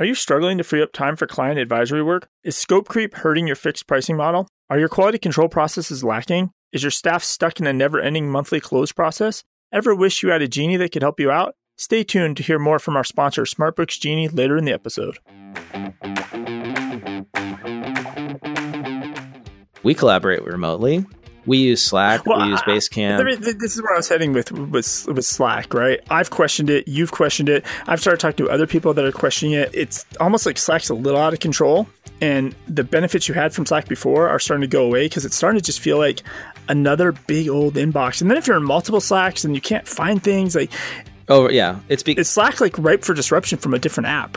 Are you struggling to free up time for client advisory work? Is scope creep hurting your fixed pricing model? Are your quality control processes lacking? Is your staff stuck in a never ending monthly close process? Ever wish you had a genie that could help you out? Stay tuned to hear more from our sponsor, SmartBooks Genie, later in the episode. We collaborate remotely. We use Slack. Well, we use I- Basecamp. This is where I was heading with, with with Slack, right? I've questioned it. You've questioned it. I've started talking to other people that are questioning it. It's almost like Slack's a little out of control, and the benefits you had from Slack before are starting to go away because it's starting to just feel like another big old inbox. And then if you're in multiple Slacks and you can't find things, like Oh yeah, it's be- is Slack like ripe for disruption from a different app?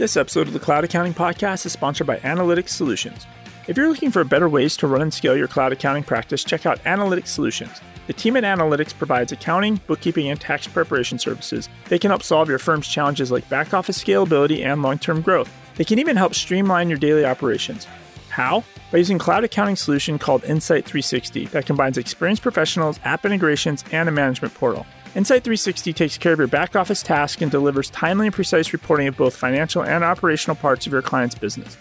This episode of the Cloud Accounting Podcast is sponsored by AnalytiX Solutions. If you're looking for better ways to run and scale your cloud accounting practice, check out AnalytiX Solutions. The team at AnalytiX provides accounting, bookkeeping, and tax preparation services. They can help solve your firm's challenges like back office scalability and long term growth. They can even help streamline your daily operations. How? By using cloud accounting solution called Insight 360 that combines experienced professionals, app integrations, and a management portal. Insight 360 takes care of your back office tasks and delivers timely and precise reporting of both financial and operational parts of your client's business.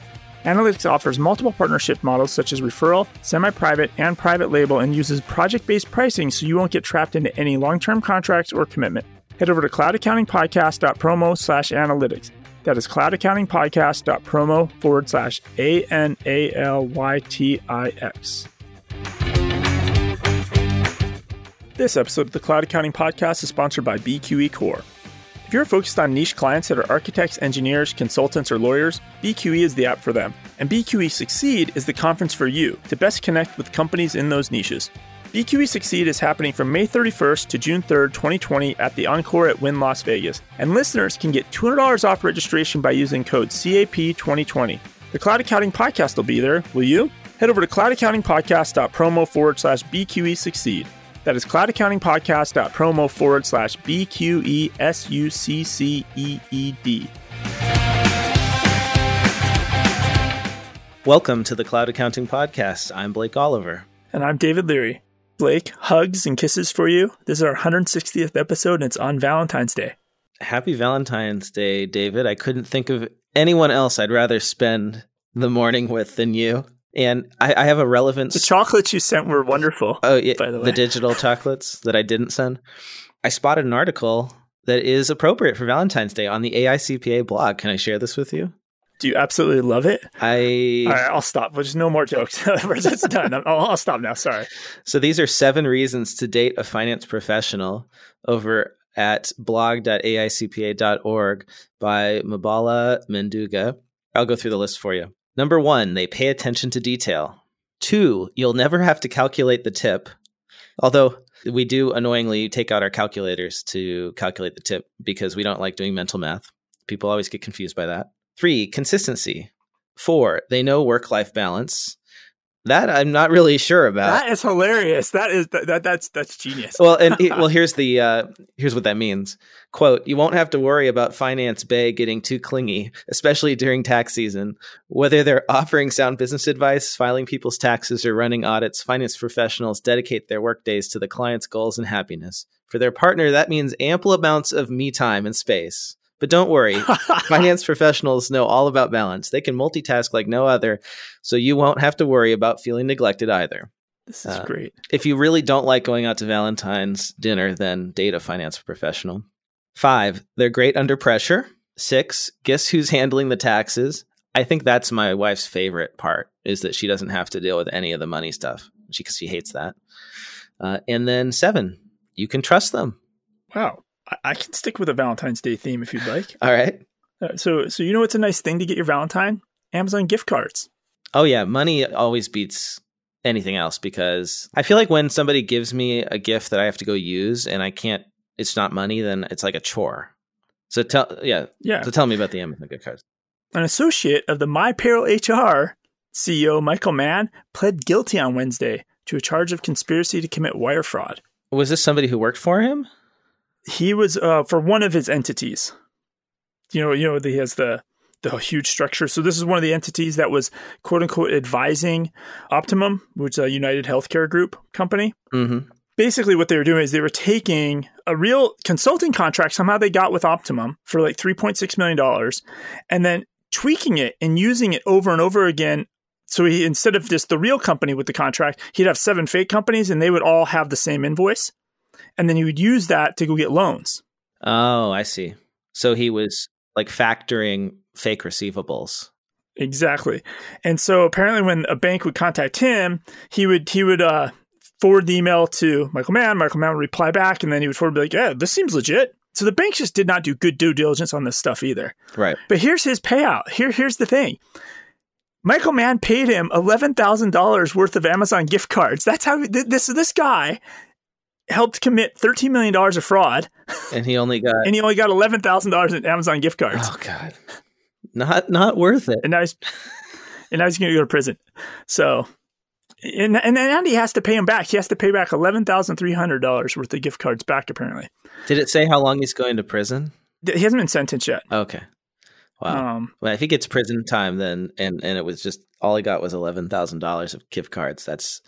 AnalytiX offers multiple partnership models such as referral, semi private, and private label and uses project based pricing so you won't get trapped into any long term contracts or commitment. Head over to cloudaccountingpodcast.promo slash analytix. That is cloudaccountingpodcast.promo forward slash A N A L Y T I X. This episode of the Cloud Accounting Podcast is sponsored by BQE Core. If you're focused on niche clients that are architects, engineers, consultants, or lawyers, BQE is the app for them. And BQE Succeed is the conference for you to best connect with companies in those niches. BQE Succeed is happening from May 31st to June 3rd, 2020 at the Encore at Wynn Las Vegas. And listeners can get $200 off registration by using code CAP2020. The Cloud Accounting Podcast will be there, will you? Head over to cloudaccountingpodcast.promo forward slash BQE Succeed. That is cloudaccountingpodcast.promo forward slash B Q E S U C C E E D. Welcome to the Cloud Accounting Podcast. I'm Blake Oliver. And I'm David Leary. Blake, hugs and kisses for you. This is our 160th episode and it's on Valentine's Day. Happy Valentine's Day, David. I couldn't think of anyone else I'd rather spend the morning with than you. And I, I have a relevance. The chocolates you sent were wonderful. Oh, yeah, by the way. the digital chocolates that I didn't send. I spotted an article that is appropriate for Valentine's Day on the AICPA blog. Can I share this with you? Do you absolutely love it? I All right, I'll stop. There's no more jokes. it's done. I'll, I'll stop now. Sorry. So these are seven reasons to date a finance professional over at blog.aicpa.org by Mabala Menduga. I'll go through the list for you. Number one, they pay attention to detail. Two, you'll never have to calculate the tip. Although we do annoyingly take out our calculators to calculate the tip because we don't like doing mental math. People always get confused by that. Three, consistency. Four, they know work life balance. That I'm not really sure about. That is hilarious. That is that, that that's that's genius. well, and he- well, here's the uh, here's what that means. Quote: You won't have to worry about finance bay getting too clingy, especially during tax season. Whether they're offering sound business advice, filing people's taxes, or running audits, finance professionals dedicate their workdays to the client's goals and happiness. For their partner, that means ample amounts of me time and space. But don't worry, finance professionals know all about balance. They can multitask like no other, so you won't have to worry about feeling neglected either. this is uh, great. If you really don't like going out to Valentine's dinner, then date a finance professional. Five, they're great under pressure. Six, guess who's handling the taxes? I think that's my wife's favorite part is that she doesn't have to deal with any of the money stuff. She she hates that. Uh, and then seven, you can trust them. Wow. I, can stick with a Valentine's Day theme if you'd like. All right. Uh, so so you know what's a nice thing to get your Valentine? Amazon gift cards. Oh yeah, money always beats anything else because I feel like when somebody gives me a gift that I have to go use and I can't, it's not money, then it's like a chore. So tell, yeah, Yeah. So tell me about the Amazon gift cards. An associate of the MyPayrollHR CEO Michael Mann pled guilty on Wednesday to a charge of conspiracy to commit wire fraud. Was this somebody who worked for him? He was uh, for one of his entities. You know, you know, he has the the huge structure. So this is one of the entities that was quote unquote advising Optum, which is a United Healthcare Group company. Mm-hmm. basically what they were doing is they were taking a real consulting contract somehow they got with Optum for like 3.6 million dollars and then tweaking it and using it over and over again so he instead of just the real company with the contract he'd have seven fake companies and they would all have the same invoice and then he would use that to go get loans Oh, I see. So he was like factoring fake receivables. Exactly. And so apparently when a bank would contact him, he would he would uh, forward the email to Michael Mann. Michael Mann would reply back and then he would forward be like, Yeah, this seems legit. So the bank just did not do good due diligence on this stuff either. Right. But here's his payout. Here here's the thing. Michael Mann paid him eleven thousand dollars worth of Amazon gift cards. That's how this this guy helped commit thirteen million dollars of fraud, And he only got and he only got eleven thousand dollars in Amazon gift cards. Oh god. Not not worth it. and now he's and now he's going to go to prison. So, and and then Andy has to pay him back. He has to pay back eleven thousand three hundred dollars worth of gift cards back. Apparently, Did it say how long he's going to prison? he hasn't been sentenced yet. Okay. Wow. Um, well, if he gets prison time, then and and it was just all he got was eleven thousand dollars of gift cards. That's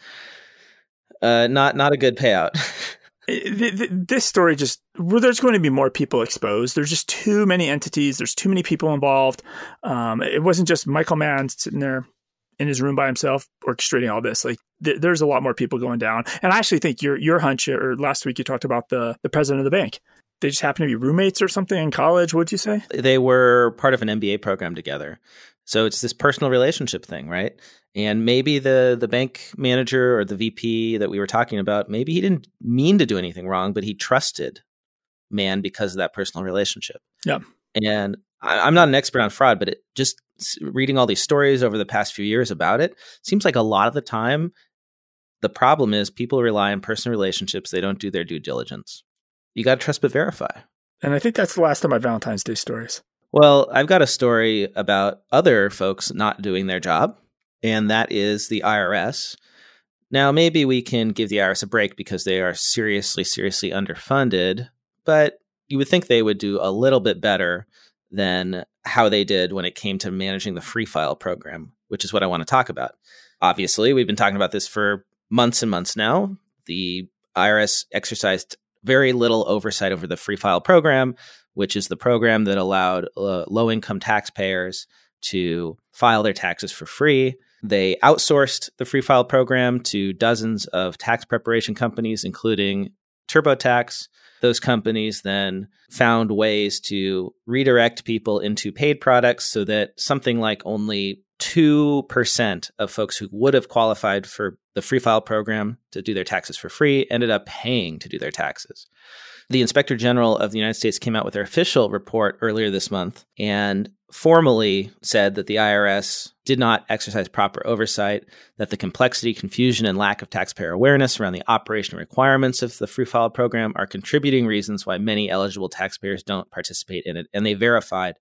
uh, not not a good payout. it- th- th- this story just there's going to be more people exposed. There's just too many entities. There's too many people involved. Um, it wasn't just Michael Mann sitting there in his room by himself orchestrating all this. Like th- there's a lot more people going down. And I actually think your your hunch or last week you talked about the the president of the bank. They just happened to be roommates or something in college. What'd you say? they were part of an MBA program together. So it's this personal relationship thing, right? And maybe the the bank manager or the VP that we were talking about, maybe he didn't mean to do anything wrong, but he trusted Mann because of that personal relationship. Yeah. And I, I'm not an expert on fraud, but it just reading all these stories over the past few years about it seems like a lot of the time the problem is people rely on personal relationships. They don't do their due diligence. You got to trust but verify. And I think that's the last of my Valentine's Day stories. Well, I've got a story about other folks not doing their job, and that is the IRS. Now, maybe we can give the IRS a break because they are seriously, seriously underfunded, but you would think they would do a little bit better than how they did when it came to managing the free file program, which is what I want to talk about. Obviously, we've been talking about this for months and months now. The IRS exercised very little oversight over the free file program, which is the program that allowed uh, low income taxpayers to file their taxes for free. They outsourced the free file program to dozens of tax preparation companies, including TurboTax. Those companies then found ways to redirect people into paid products so that something like only 2% of folks who would have qualified for the free file program to do their taxes for free ended up paying to do their taxes. The Inspector General of the United States came out with their official report earlier this month and formally said that the IRS did not exercise proper oversight, that the complexity, confusion, and lack of taxpayer awareness around the operational requirements of the free file program are contributing reasons why many eligible taxpayers don't participate in it. And they verified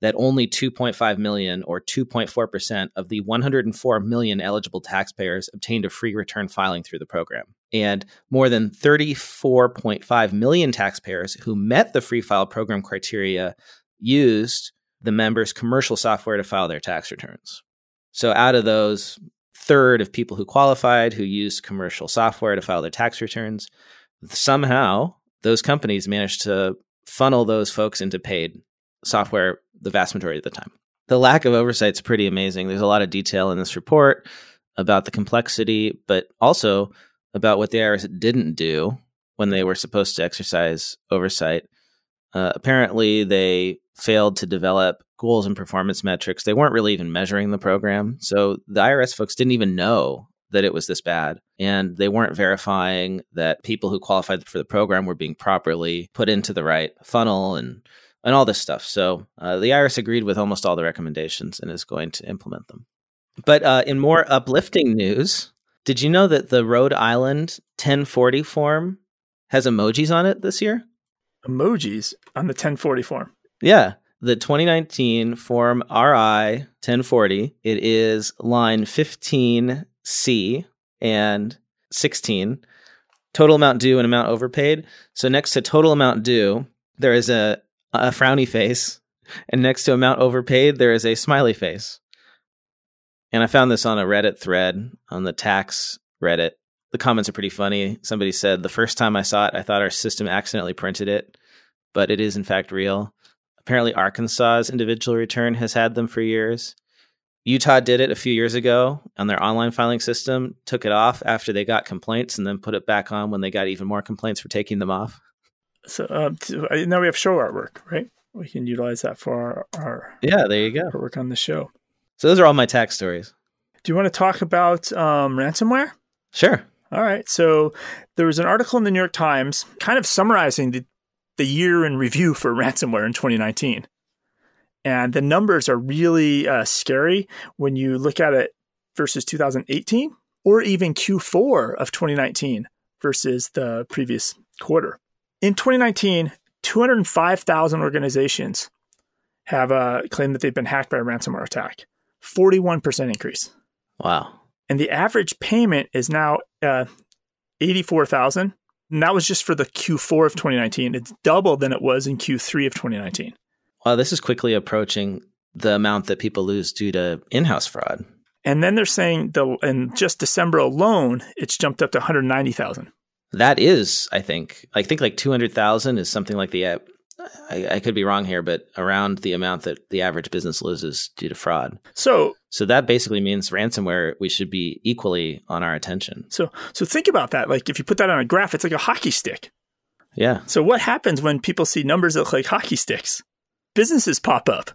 that only 2.5 million or 2.4% of the 104 million eligible taxpayers obtained a free return filing through the program. And more than 34.5 million taxpayers who met the free file program criteria used the members' commercial software to file their tax returns. So out of those, third of people who qualified who used commercial software to file their tax returns, somehow those companies managed to funnel those folks into paid software the vast majority of the time. The lack of oversight is pretty amazing. There's a lot of detail in this report about the complexity, but also about what the IRS didn't do when they were supposed to exercise oversight. Uh, apparently, they failed to develop goals and performance metrics. They weren't really even measuring the program. So the IRS folks didn't even know that it was this bad. And they weren't verifying that people who qualified for the program were being properly put into the right funnel and and all this stuff. So uh, the IRS agreed with almost all the recommendations and is going to implement them. But uh, in more uplifting news, did you know that the Rhode Island 1040 form has emojis on it this year? Emojis on the 1040 form. Yeah. The 2019 Form RI 1040, it is line 15C and 16, total amount due and amount overpaid. So next to total amount due, there is a, a frowny face, and next to amount overpaid, there is a smiley face. And I found this on a Reddit thread on the tax Reddit. the comments are pretty funny. Somebody said the first time I saw it, I thought our system accidentally printed it, but it is in fact real. Apparently, Arkansas's individual return has had them for years. Utah did it a few years ago on their online filing system, took it off after they got complaints, and then put it back on when they got even more complaints for taking them off. So um, now we have show artwork, right? We can utilize that for our, our yeah. There you go. Work on the show. So those are all my tax stories. Do you want to talk about um, ransomware? Sure. All right. So there was an article in the New York Times kind of summarizing the, the year in review for ransomware in 2019. And the numbers are really uh, scary when you look at it versus 2018 or even Q4 of 2019 versus the previous quarter. In 2019, 205,000 organizations have uh, claimed that they've been hacked by a ransomware attack. 41% increase. Wow. And the average payment is now uh, 84,000. And that was just for the Q4 of 2019. It's double than it was in Q3 of 2019. Wow, this is quickly approaching the amount that people lose due to in-house fraud. And then they're saying the in just December alone, it's jumped up to 190,000. That is, I think, I think like 200,000 is something like the I, I, could be wrong here, but around the amount that the average business loses due to fraud. So, so that basically means ransomware. We should be equally on our attention. So, so think about that. Like if you put that on a graph, it's like a hockey stick. Yeah. So what happens when people see numbers that look like hockey sticks? Businesses pop up.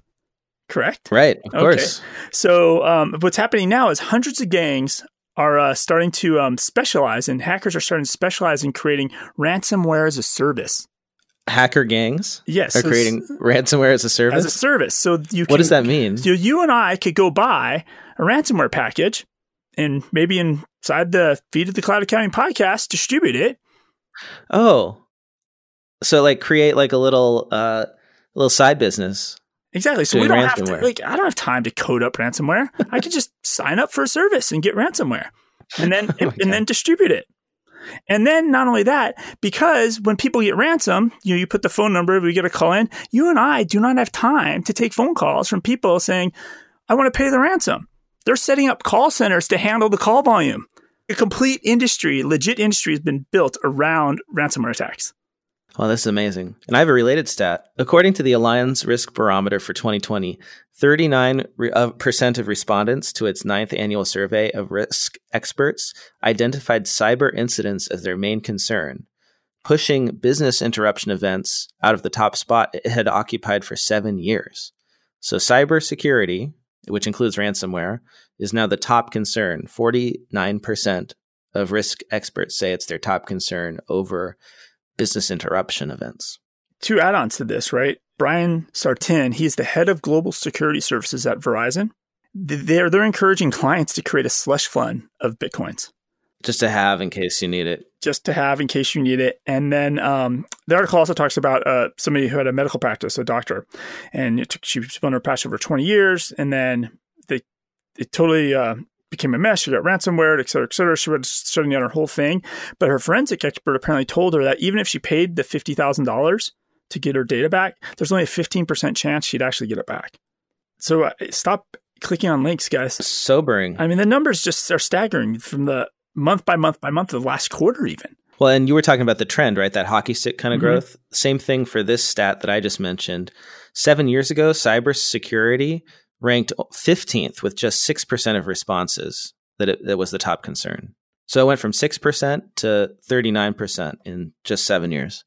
Correct. Right. Of okay. course. So um, what's happening now is hundreds of gangs are uh, starting to um, specialize, and hackers are starting to specialize in creating ransomware as a service hacker gangs yes are so creating ransomware as a service? As a service. So you can, what does that mean? So you and i could go buy a ransomware package and maybe inside the feed of the cloud accounting podcast distribute it. Oh. So like create like a little uh little side business exactly. So we don't ransomware. have to like i don't have time to code up ransomware. I could just sign up for a service and get ransomware. And then and, and then distribute it and then not only that, because when people get ransom, you know, you put the phone number, we get a call in. You and I do not have time to take phone calls from people saying, I want to pay the ransom. They're setting up call centers to handle the call volume. A complete industry, legit industry has been built around ransomware attacks. Oh, this is amazing. And I have a related stat. According to the Allianz Risk Barometer for 2020, 39% uh, of respondents to its ninth annual survey of risk experts identified cyber incidents as their main concern, pushing business interruption events out of the top spot it had occupied for seven years. So, cybersecurity, which includes ransomware, is now the top concern. 49% of risk experts say it's their top concern over business interruption events. Two add ons to this, right? Bryan Sartin, he's the head of global security services at Verizon. They're, they're encouraging clients to create a slush fund of Bitcoins. Just to have in case you need it. Just to have in case you need it. And then um, the article also talks about uh, somebody who had a medical practice, a doctor, and took, she was on her practice over 20 years. And then they, it totally uh, became a mess. She got ransomware, et cetera, et cetera. She was shutting down her whole thing. But her forensic expert apparently told her that even if she paid the $50,000 to get her data back, there's only a 15% chance she'd actually get it back. So uh, stop clicking on links, guys. Sobering. I mean, the numbers just are staggering from the month by month by month of the last quarter, even. Well, and you were talking about the trend, right? That hockey stick kind of mm-hmm. growth. Same thing for this stat that I just mentioned. Seven years ago, cybersecurity ranked 15th with just 6% of responses that it, that was the top concern. So it went from 6% to 39% in just seven years.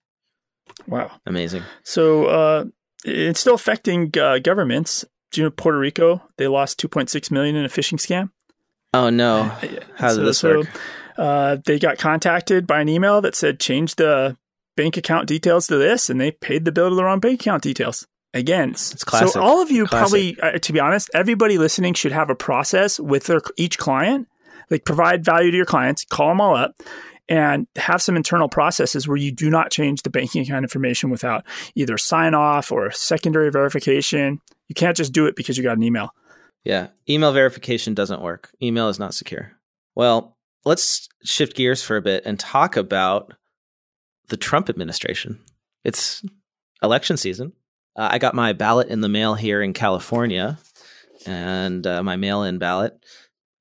Wow. Amazing. So uh, it's still affecting uh, governments. Do you know Puerto Rico? They lost 2.6 million in a phishing scam. Oh no! How so, this work? So, uh, they got contacted by an email that said change the bank account details to this, and they paid the bill to the wrong bank account details. Again, it's classic. So all of you classic. probably, uh, to be honest, everybody listening should have a process with their each client. Like provide value to your clients, call them all up, and have some internal processes where you do not change the banking account information without either sign off or secondary verification. You can't just do it because you got an email. Yeah, email verification doesn't work. Email is not secure. Well, let's shift gears for a bit and talk about the Trump administration. It's election season. Uh, I got my ballot in the mail here in California, and uh, my mail-in ballot.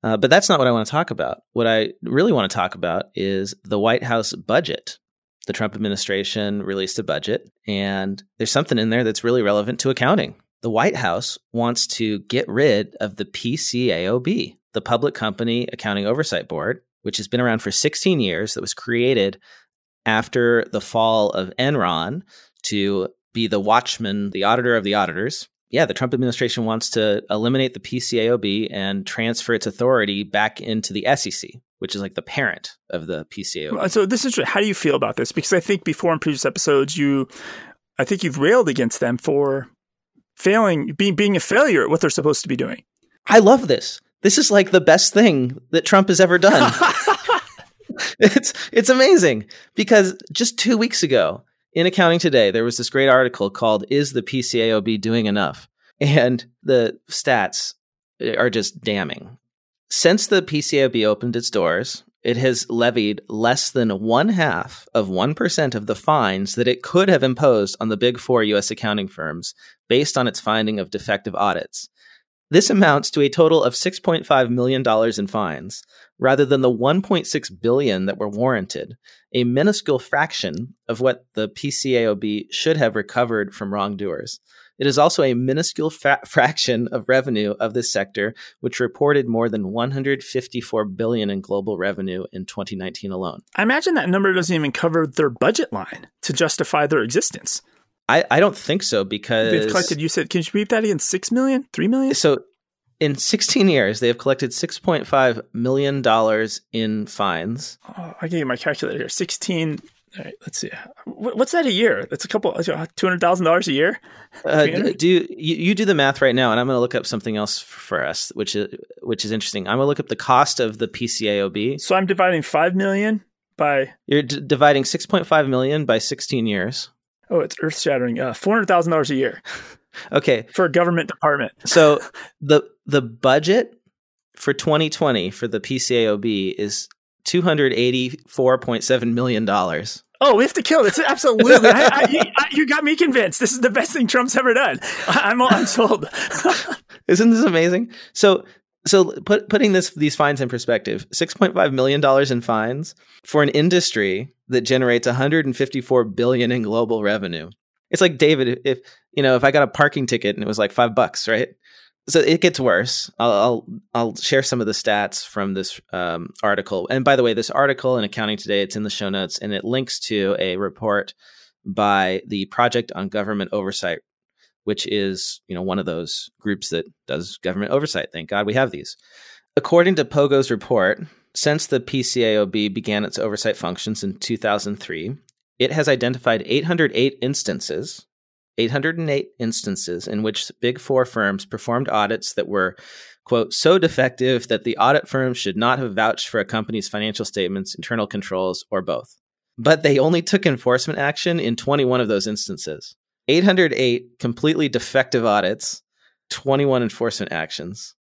Uh, but that's not what I want to talk about. What I really want to talk about is the White House budget. The Trump administration released a budget, and there's something in there that's really relevant to accounting. The White House wants to get rid of the PCAOB, the Public Company Accounting Oversight Board, which has been around for 16 years, that was created after the fall of Enron to be the watchman, the auditor of the auditors. Yeah, the Trump administration wants to eliminate the PCAOB and transfer its authority back into the SEC, which is like the parent of the PCAOB. So this is how do you feel about this? Because I think before in previous episodes, you, I think you've railed against them for failing, being being a failure at what they're supposed to be doing. I love this. This is like the best thing that Trump has ever done. it's it's amazing because just two weeks ago in Accounting Today there was this great article called "Is the PCAOB doing enough?" and the stats are just damning. Since the PCAOB opened its doors, it has levied less than one half of 1% of the fines that it could have imposed on the big four U.S. accounting firms based on its finding of defective audits. This amounts to a total of $6.5 million in fines, rather than the 1.6 billion that were warranted, a minuscule fraction of what the PCAOB should have recovered from wrongdoers. It is also a minuscule fa- fraction of revenue of this sector, which reported more than 154 billion in global revenue in 2019 alone. I imagine that number doesn't even cover their budget line to justify their existence. I, I don't think so because they've collected. You said, can you repeat that again? Six million, three million. So, in 16 years, they have collected 6.5 million dollars in fines. Oh, I gave you my calculator here. 16 all right, let's see. What's that a year? That's a couple two hundred thousand dollars a year. Uh, do you, you do the math right now, and I'm going to look up something else for us, which is which is interesting. I'm going to look up the cost of the PCAOB. So I'm dividing five million by. You're d- dividing six point five million by sixteen years. Oh, it's earth shattering. Uh, Four hundred thousand dollars a year. okay, for a government department. so the the budget for 2020 for the PCAOB is two hundred eighty four point seven million dollars. Oh, we have to kill this. Absolutely. I, I, I, you got me convinced. This is the best thing Trump's ever done. I'm, I'm sold. Isn't this amazing? So, so put, putting this these fines in perspective, six point five million dollars in fines for an industry that generates 154 billion in global revenue. It's like David, if you know, if I got a parking ticket and it was like five bucks, right? so it gets worse. I'll, I'll, I'll share some of the stats from this um, article. And by the way, this article in Accounting Today, it's in the show notes, and it links to a report by the Project on Government Oversight, which is you know one of those groups that does government oversight. Thank God we have these. According to POGO's report, since the PCAOB began its oversight functions in 2003, it has identified 808 instances 808 instances in which big four firms performed audits that were, quote, so defective that the audit firm should not have vouched for a company's financial statements, internal controls, or both. But they only took enforcement action in 21 of those instances. 808 completely defective audits, 21 enforcement actions.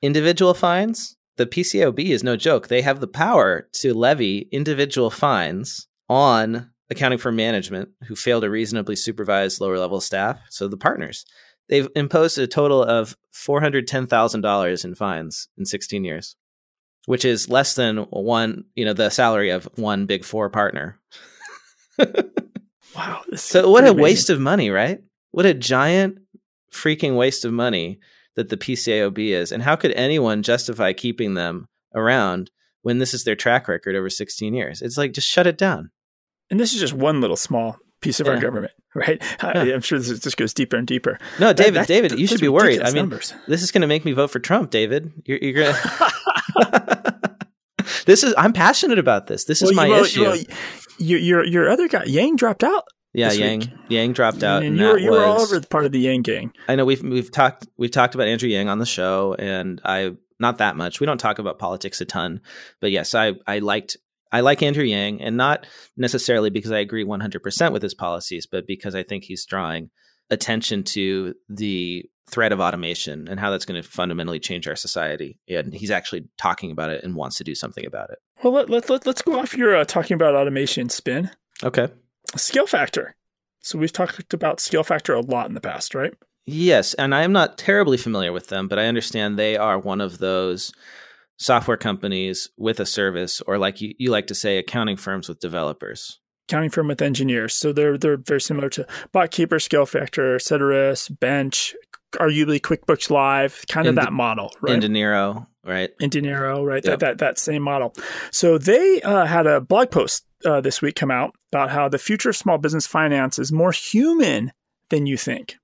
Individual fines? The PCAOB is no joke. They have the power to levy individual fines on accounting for management who fail to reasonably supervise lower level staff, so the partners. They've imposed a total of $410,000 in fines in 16 years, which is less than one, you know, the salary of one big four partner. wow. So what a amazing. waste of money, right? What a giant freaking waste of money that the PCAOB is. And how could anyone justify keeping them around when this is their track record over 16 years? It's like just shut it down and this is just one little small piece of yeah. our government, right? Yeah. I, am sure this just goes deeper and deeper. No, David, that, David, you should be worried. I mean, numbers. this is going to make me vote for Trump, David. You're, you're going to. this is. I'm passionate about this. This is my well, issue. Well, your, your your other guy Yang dropped out. Yeah, Yang week. Yang dropped out, and, and you, were, you was, were all over the part of the Yang gang. I know we've we've talked we've talked about Andrew Yang on the show, and I not that much. We don't talk about politics a ton, but yes, I I liked I like Andrew Yang, and not necessarily because I agree 100% with his policies, but because I think he's drawing attention to the threat of automation and how that's going to fundamentally change our society. And he's actually talking about it and wants to do something about it. Well, let, let, let, us go off your uh, talking about automation spin. Okay. ScaleFactor. So we've talked about ScaleFactor a lot in the past, right? Yes. And I am not terribly familiar with them, but I understand they are one of those software companies with a service, or like you, you like to say, accounting firms with developers. Accounting firm with engineers. So they're they're very similar to BotKeeper, ScaleFactor, Ceterus, Bench, arguably QuickBooks Live, kind of that model, right? inDinero, right? inDinero, right? Yep. That, that that same model. So they uh, had a blog post uh, this week come out about how the future of small business finance is more human than you think.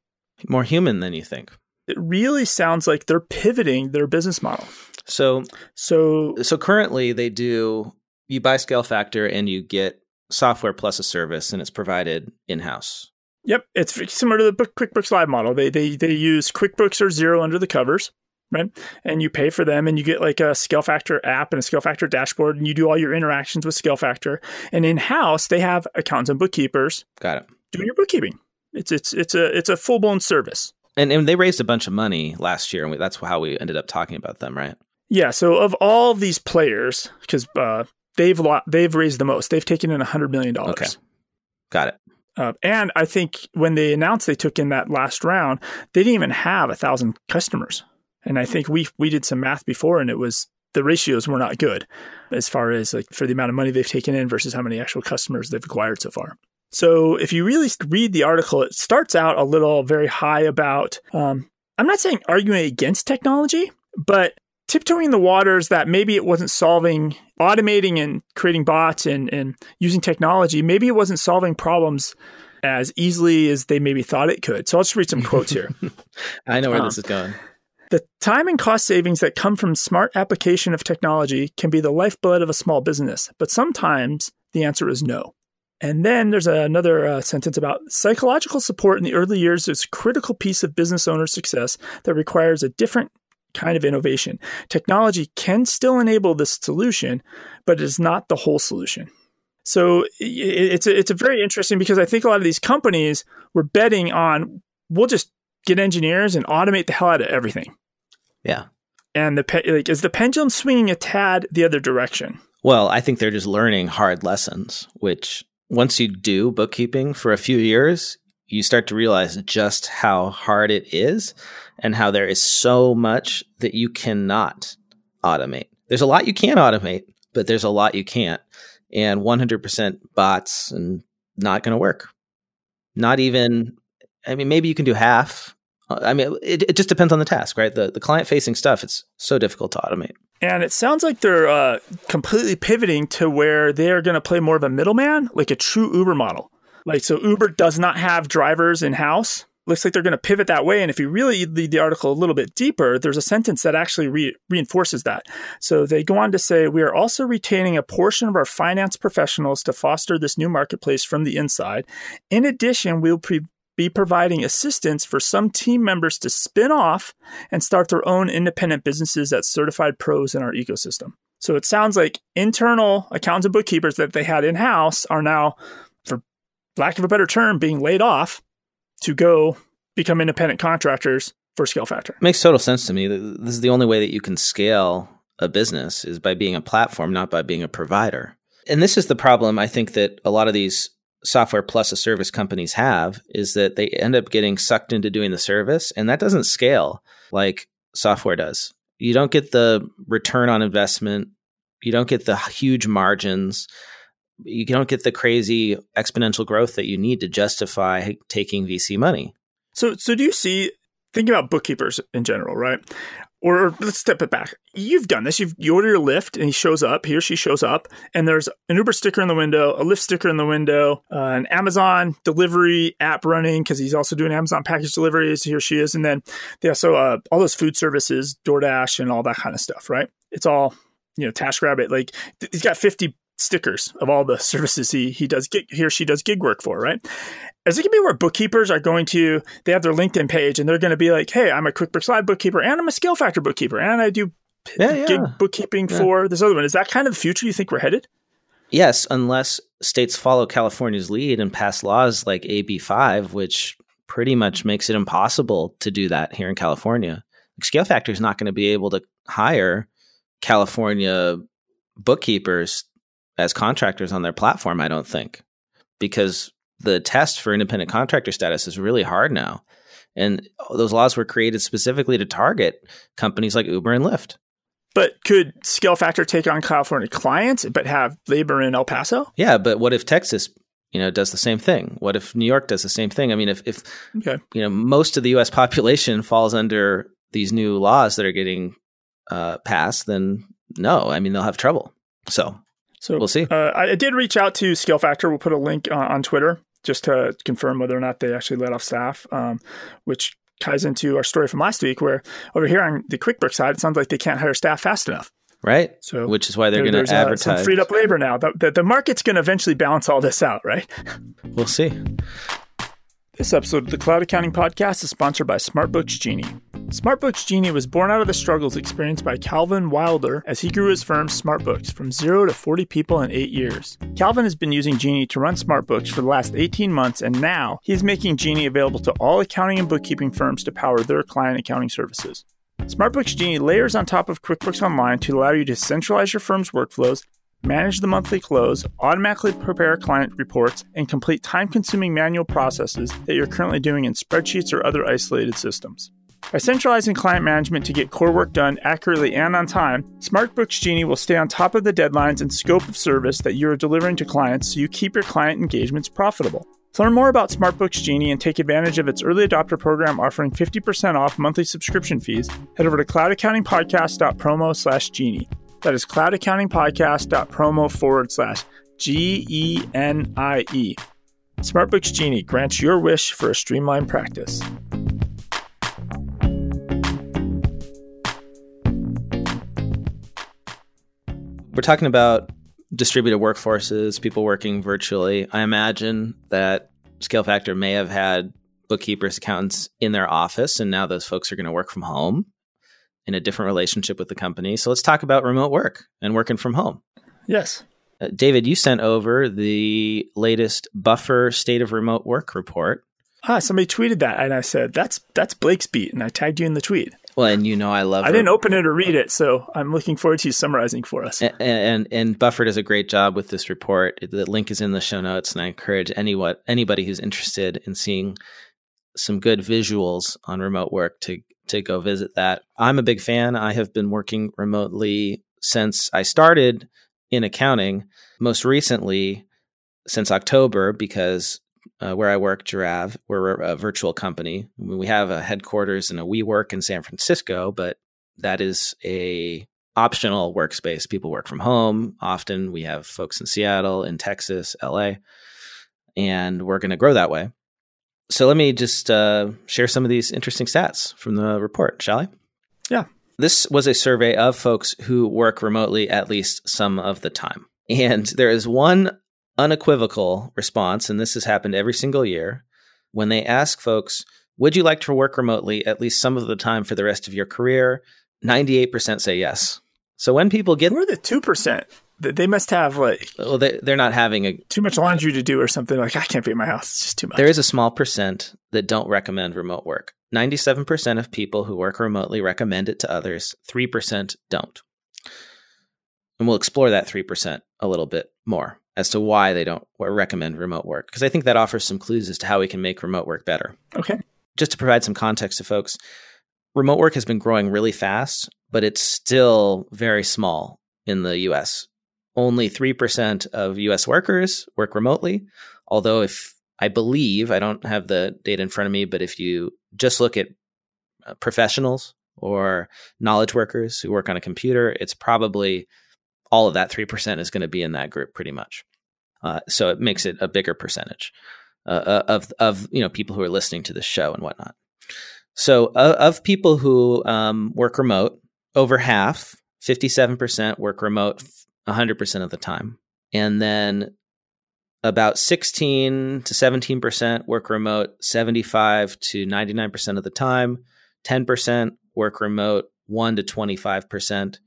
More human than you think. It really sounds like they're pivoting their business model. So, so, so currently they do. You buy ScaleFactor and you get software plus a service, and it's provided in house. Yep, it's similar to the QuickBooks Live model. They they they use QuickBooks or Xero under the covers, right? And you pay for them, and you get like a ScaleFactor app and a ScaleFactor dashboard, and you do all your interactions with ScaleFactor. And in house, they have accountants and bookkeepers. Got it. Doing your bookkeeping. It's it's it's a it's a full blown service. And and they raised a bunch of money last year, and we, that's how we ended up talking about them, right? Yeah. So of all these players, because uh, they've lo- they've raised the most, they've taken in a hundred million dollars. Okay. Got it. Uh, and I think when they announced they took in that last round, they didn't even have a thousand customers. And I think we we did some math before, and it was the ratios were not good as far as like for the amount of money they've taken in versus how many actual customers they've acquired so far. So if you really read the article, it starts out a little very high about. Um, I'm not saying arguing against technology, but tiptoeing the waters that maybe it wasn't solving automating and creating bots and, and using technology maybe it wasn't solving problems as easily as they maybe thought it could. So i'll just read some quotes here. I know where um, this is going. The time and cost savings that come from smart application of technology can be the lifeblood of a small business but sometimes the answer is no and then there's another uh, sentence about psychological support in the early years is a critical piece of business owner success that requires a different kind of innovation. Technology can still enable this solution, but it is not the whole solution. So it's a, it's a very interesting because I think a lot of these companies were betting on we'll just get engineers and automate the hell out of everything. Yeah. And the like is the pendulum swinging a tad the other direction? Well, I think they're just learning hard lessons, which once you do bookkeeping for a few years, you start to realize just how hard it is and how there is so much that you cannot automate. There's a lot you can automate, but there's a lot you can't. And 100% bots and not going to work. Not even, I mean, maybe you can do half. I mean, it, it just depends on the task, right? The, the client facing stuff, it's so difficult to automate. And it sounds like they're uh, completely pivoting to where they're going to play more of a middleman, like a true Uber model. Like, so Uber does not have drivers in house looks like they're going to pivot that way. And if you really read the article a little bit deeper, there's a sentence that actually re- reinforces that. So they go on to say, We are also retaining a portion of our finance professionals to foster this new marketplace from the inside. In addition, we'll pre- be providing assistance for some team members to spin off and start their own independent businesses as certified pros in our ecosystem. So it sounds like internal accountants and bookkeepers that they had in house are now, for lack of a better term, being laid off to go become independent contractors for ScaleFactor. Makes total sense to me. This is the only way that you can scale a business is by being a platform, not by being a provider. And this is the problem I think that a lot of these software plus a service companies have is that they end up getting sucked into doing the service and that doesn't scale like software does. You don't get the return on investment, you don't get the huge margins you don't get the crazy exponential growth that you need to justify taking VC money. So, so do you see? Thinking about bookkeepers in general, right? Or let's step it back. You've done this. You've, you order your Lyft, and he shows up. He or she shows up, and there's an Uber sticker in the window, a Lyft sticker in the window, uh, an Amazon delivery app running because he's also doing Amazon package deliveries. He or she is, and then they also uh, all those food services, DoorDash, and all that kind of stuff. Right? It's all you know, TaskRabbit. Like he's got 50 stickers of all the services he he does gig, he or she does gig work for, right? Is it gonna be where bookkeepers are going to they have their LinkedIn page and they're gonna be like, hey, I'm a QuickBooks Live bookkeeper and I'm a ScaleFactor bookkeeper and I do yeah, yeah. gig bookkeeping yeah. for this other one. Is that kind of the future you think we're headed? Yes, unless states follow California's lead and pass laws like AB5, which pretty much makes it impossible to do that here in California. ScaleFactor is not going to be able to hire California bookkeepers as contractors on their platform, I don't think, because the test for independent contractor status is really hard now. And those laws were created specifically to target companies like Uber and Lyft. But could ScaleFactor take on California clients but have labor in El Paso? Yeah, but what if Texas, you know, does the same thing? What if New York does the same thing? I mean, if if Okay. you know most of the U.S. population falls under these new laws that are getting uh, passed, then no, I mean they'll have trouble. So So we'll see. Uh, I did reach out to ScaleFactor. We'll put a link on, on Twitter just to confirm whether or not they actually let off staff, um, which ties into our story from last week, where over here on the QuickBooks side, it sounds like they can't hire staff fast enough. Right, So which is why they're there- going to uh, advertise. some freed up labor now. The, the, the market's going to eventually balance all this out, right? We'll see. This episode of the Cloud Accounting Podcast is sponsored by SmartBooks Genie. SmartBooks Genie was born out of the struggles experienced by Calvin Wilder as he grew his firm SmartBooks from zero to 40 people in eight years. Calvin has been using Genie to run SmartBooks for the last 18 months, and now he's making Genie available to all accounting and bookkeeping firms to power their client accounting services. SmartBooks Genie layers on top of QuickBooks Online to allow you to centralize your firm's workflows manage the monthly close, automatically prepare client reports, and complete time consuming manual processes that you're currently doing in spreadsheets or other isolated systems. By centralizing client management to get core work done accurately and on time, SmartBooks Genie will stay on top of the deadlines and scope of service that you are delivering to clients so you keep your client engagements profitable. To learn more about SmartBooks Genie and take advantage of its early adopter program offering 50% off monthly subscription fees, head over to cloudaccountingpodcast.promo slash genie. That is cloudaccountingpodcast.promo forward slash G E N I E. SmartBooks Genie grants your wish for a streamlined practice. We're talking about distributed workforces, people working virtually. I imagine that ScaleFactor may have had bookkeepers, accountants in their office, and now those folks are going to work from home in a different relationship with the company. So let's talk about remote work and working from home. Yes. Uh, David, you sent over the latest Buffer State of Remote Work report. Ah, somebody tweeted that, and I said, that's that's Blake's beat, and I tagged you in the tweet. Well, and you know I love. I didn't open it or read it, so I'm looking forward to you summarizing for us. and, and and Buffer does a great job with this report. The link is in the show notes, and I encourage anyone anybody who's interested in seeing some good visuals on remote work to to go visit that. I'm a big fan. I have been working remotely since I started in accounting. Most recently, since October, because uh, where I work, Jirav, we're a virtual company. We have a headquarters and a WeWork in San Francisco, but that is a optional workspace. People work from home. Often we have folks in Seattle, in Texas, LA, and we're going to grow that way. So let me just uh, share some of these interesting stats from the report, shall I? Yeah. This was a survey of folks who work remotely at least some of the time. And there is one unequivocal response, and this has happened every single year. When they ask folks, would you like to work remotely at least some of the time for the rest of your career? 98% say yes. So when people get, Who are the 2%? They must have like well, they, they're not having a, too much laundry to do or something. Like, I can't be at my house. It's just too much. there is a small percent that don't recommend remote work. 97% of people who work remotely recommend it to others, 3% don't. And we'll explore that 3% a little bit more as to why they don't recommend remote work, because I think that offers some clues as to how we can make remote work better. okay. Just to provide some context to folks, remote work has been growing really fast, but it's still very small in the US. Only 3% of US workers work remotely, although if I believe, I don't have the data in front of me, but if you just look at uh, professionals or knowledge workers who work on a computer, it's probably all of that 3% is going to be in that group pretty much. Uh, so it makes it a bigger percentage uh, of, of, you know, people who are listening to this show and whatnot. So uh, of people who um, work remote, over half, 57% work remote 100% of the time. And then about 16 to 17% work remote 75 to 99% of the time. 10% work remote 1 to 25%.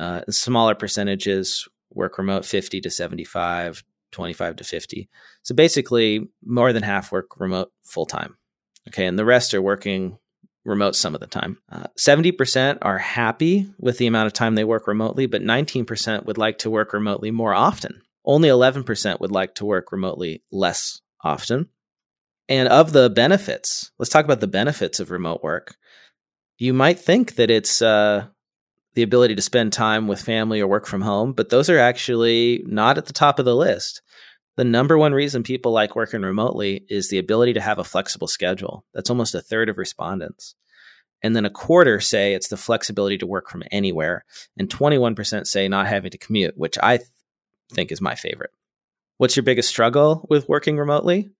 Uh, smaller percentages work remote 50 to 75, 25 to 50. So basically, more than half work remote full time. Okay. And the rest are working remote some of the time. Uh, 70% are happy with the amount of time they work remotely, but 19% would like to work remotely more often. Only 11% would like to work remotely less often. And of the benefits, let's talk about the benefits of remote work. You might think that it's uh, the ability to spend time with family or work from home, but those are actually not at the top of the list. The number one reason people like working remotely is the ability to have a flexible schedule. That's almost a third of respondents. And then a quarter say it's the flexibility to work from anywhere. And 21% say not having to commute, which I th- think is my favorite. What's your biggest struggle with working remotely?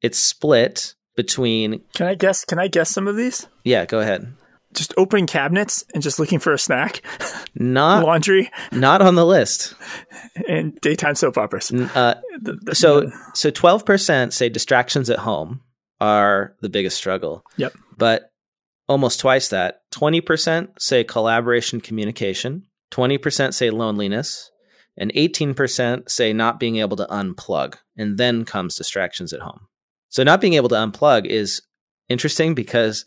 It's split between. Can I guess? Can I guess some of these? Yeah, go ahead. Just opening cabinets and just looking for a snack. Not laundry. Not on the list. And daytime soap operas. Uh, the, the, so so twelve percent say distractions at home are the biggest struggle. Yep. But almost twice that. Twenty percent say collaboration, communication. Twenty percent say loneliness and 18% say not being able to unplug, and then comes distractions at home. So, not being able to unplug is interesting because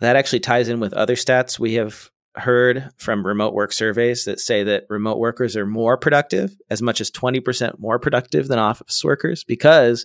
that actually ties in with other stats we have heard from remote work surveys that say that remote workers are more productive, as much as 20% more productive than office workers, because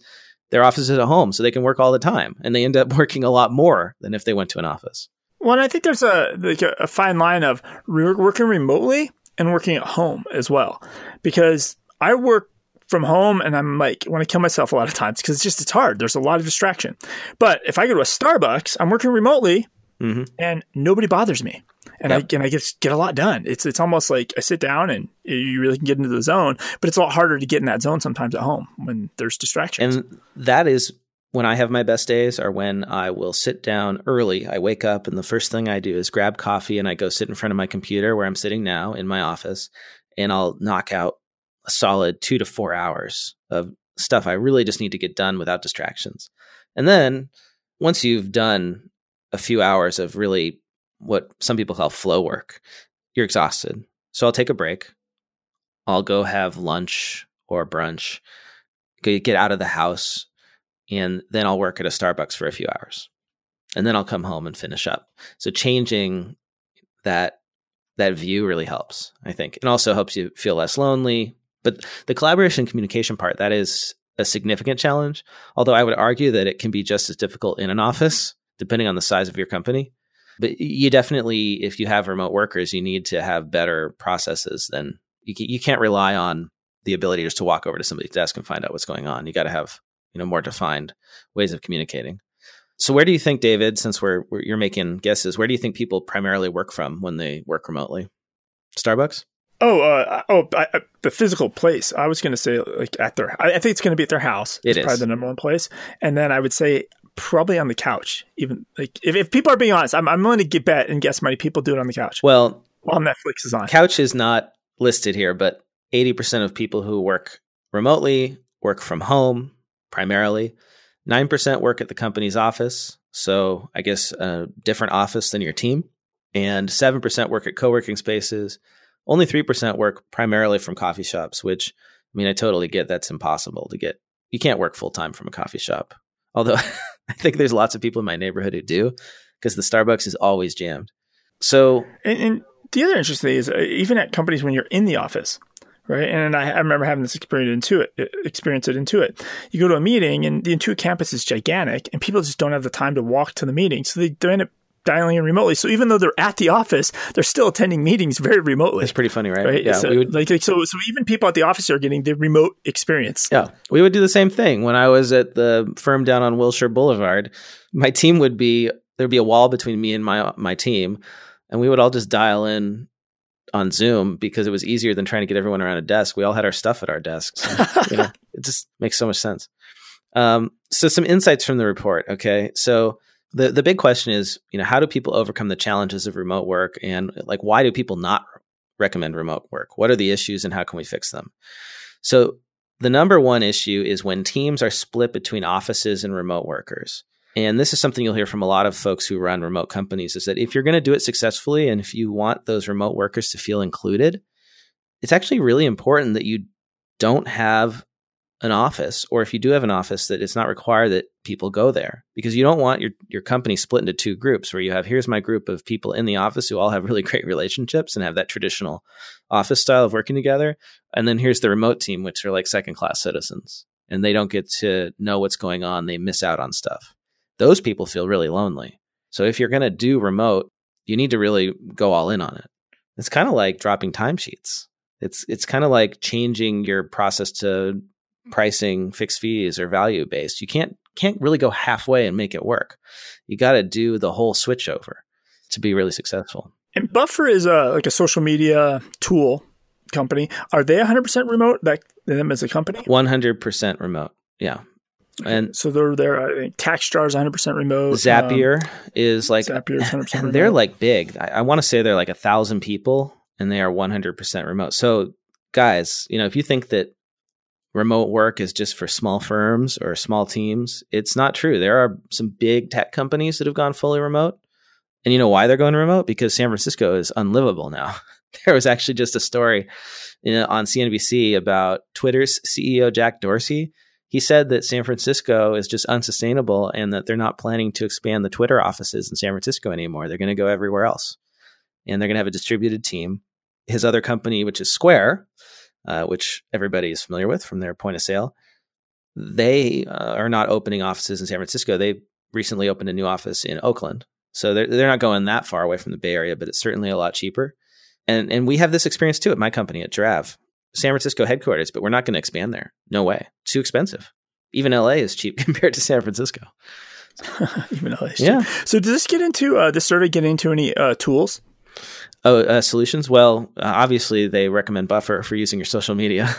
their office is at home, so they can work all the time, and they end up working a lot more than if they went to an office. Well, I think there's a like a, fine line of re- working remotely and working at home as well. Because I work from home and I'm like, want to kill myself a lot of times because it's just, it's hard. There's a lot of distraction. But if I go to a Starbucks, I'm working remotely mm-hmm. and nobody bothers me. And yep. I and I get get a lot done. It's it's almost like I sit down and you really can get into the zone, but it's a lot harder to get in that zone sometimes at home when there's distractions. And that is when I have my best days are when I will sit down early. I wake up and the first thing I do is grab coffee and I go sit in front of my computer where I'm sitting now in my office and I'll knock out a solid two to four hours of stuff I really just need to get done without distractions. And then once you've done a few hours of really what some people call flow work, you're exhausted. So I'll take a break. I'll go have lunch or brunch, get out of the house, and then I'll work at a Starbucks for a few hours. And then I'll come home and finish up. So changing that that view really helps, I think. It also helps you feel less lonely. But the collaboration communication part, that is a significant challenge. Although I would argue that it can be just as difficult in an office, depending on the size of your company. But you definitely, if you have remote workers, you need to have better processes than you, you can't rely on the ability just to walk over to somebody's desk and find out what's going on. You got to have you know more defined ways of communicating. So where do you think, David, since we're, we're, you're making guesses, where do you think people primarily work from when they work remotely? Starbucks. Oh, uh, oh, I, I, the physical place. I was going to say like at their. I, I think it's going to be at their house. It it's is. probably the number one place, and then I would say probably on the couch. Even like if, if people are being honest, I'm I'm willing to get bet and guess how many people do it on the couch. Well, while Netflix is on. Couch is not listed here, but 80% of people who work remotely work from home primarily. 9% work at the company's office. So I guess a different office than your team. And 7% work at co working spaces. Only 3% work primarily from coffee shops, which I mean, I totally get that's impossible to get. You can't work full time from a coffee shop. Although I think there's lots of people in my neighborhood who do because the Starbucks is always jammed. So, and, and the other interesting thing is uh, even at companies when you're in the office, right? And I, I, remember having this experience Intuit, experience it at Intuit. You go to a meeting, and the Intuit campus is gigantic, and people just don't have the time to walk to the meeting, so they, they end up dialing in remotely. So even though they're at the office, they're still attending meetings very remotely. It's pretty funny, right? right? Yeah, so, would, like, so so even people at the office are getting the remote experience. Yeah, we would do the same thing when I was at the firm down on Wilshire Boulevard. My team would be there'd be a wall between me and my my team, and we would all just dial in on Zoom because it was easier than trying to get everyone around a desk. We all had our stuff at our desks. you know, it just makes so much sense. Um, so some insights from the report. Okay, so the the big question is, you know, how do people overcome the challenges of remote work, and like why do people not recommend remote work? What are the issues, and how can we fix them? So the number one issue is when teams are split between offices and remote workers and this is something you'll hear from a lot of folks who run remote companies is that if you're going to do it successfully and if you want those remote workers to feel included it's actually really important that you don't have an office or if you do have an office that it's not required that people go there because you don't want your your company split into two groups where you have here's my group of people in the office who all have really great relationships and have that traditional office style of working together and then here's the remote team which are like second class citizens and they don't get to know what's going on they miss out on stuff those people feel really lonely. So if you're going to do remote, you need to really go all in on it. It's kind of like dropping timesheets. It's it's kind of like changing your process to pricing fixed fees or value based. You can't can't really go halfway and make it work. You got to do the whole switch over to be really successful. And Buffer is a like a social media tool company. Are they 100% remote? That them as a company? 100% remote. Yeah. And so they're there. I think TaxJar is 100% remote. Zapier um, is like, Zapier is 100% and they're like big. I, I want to say they're like a thousand people and they are 100% remote. So guys, you know, if you think that remote work is just for small firms or small teams, it's not true. There are some big tech companies that have gone fully remote. And you know why they're going remote? Because San Francisco is unlivable now. there was actually just a story on CNBC about Twitter's CEO Jack Dorsey. He said that San Francisco is just unsustainable and that they're not planning to expand the Twitter offices in San Francisco anymore. They're going to go everywhere else. And they're going to have a distributed team. His other company, which is Square, uh, which everybody is familiar with from their point of sale, they uh, are not opening offices in San Francisco. They recently opened a new office in Oakland. So they're, they're not going that far away from the Bay Area, but it's certainly a lot cheaper. And and we have this experience too at my company at Jirav, San Francisco headquarters, but we're not going to expand there. No way. Too expensive. Even LA is cheap compared to San Francisco. Even LA. yeah. So does this get into uh, this started getting into any uh, tools? Oh, uh, solutions. Well, uh, obviously they recommend Buffer for using your social media.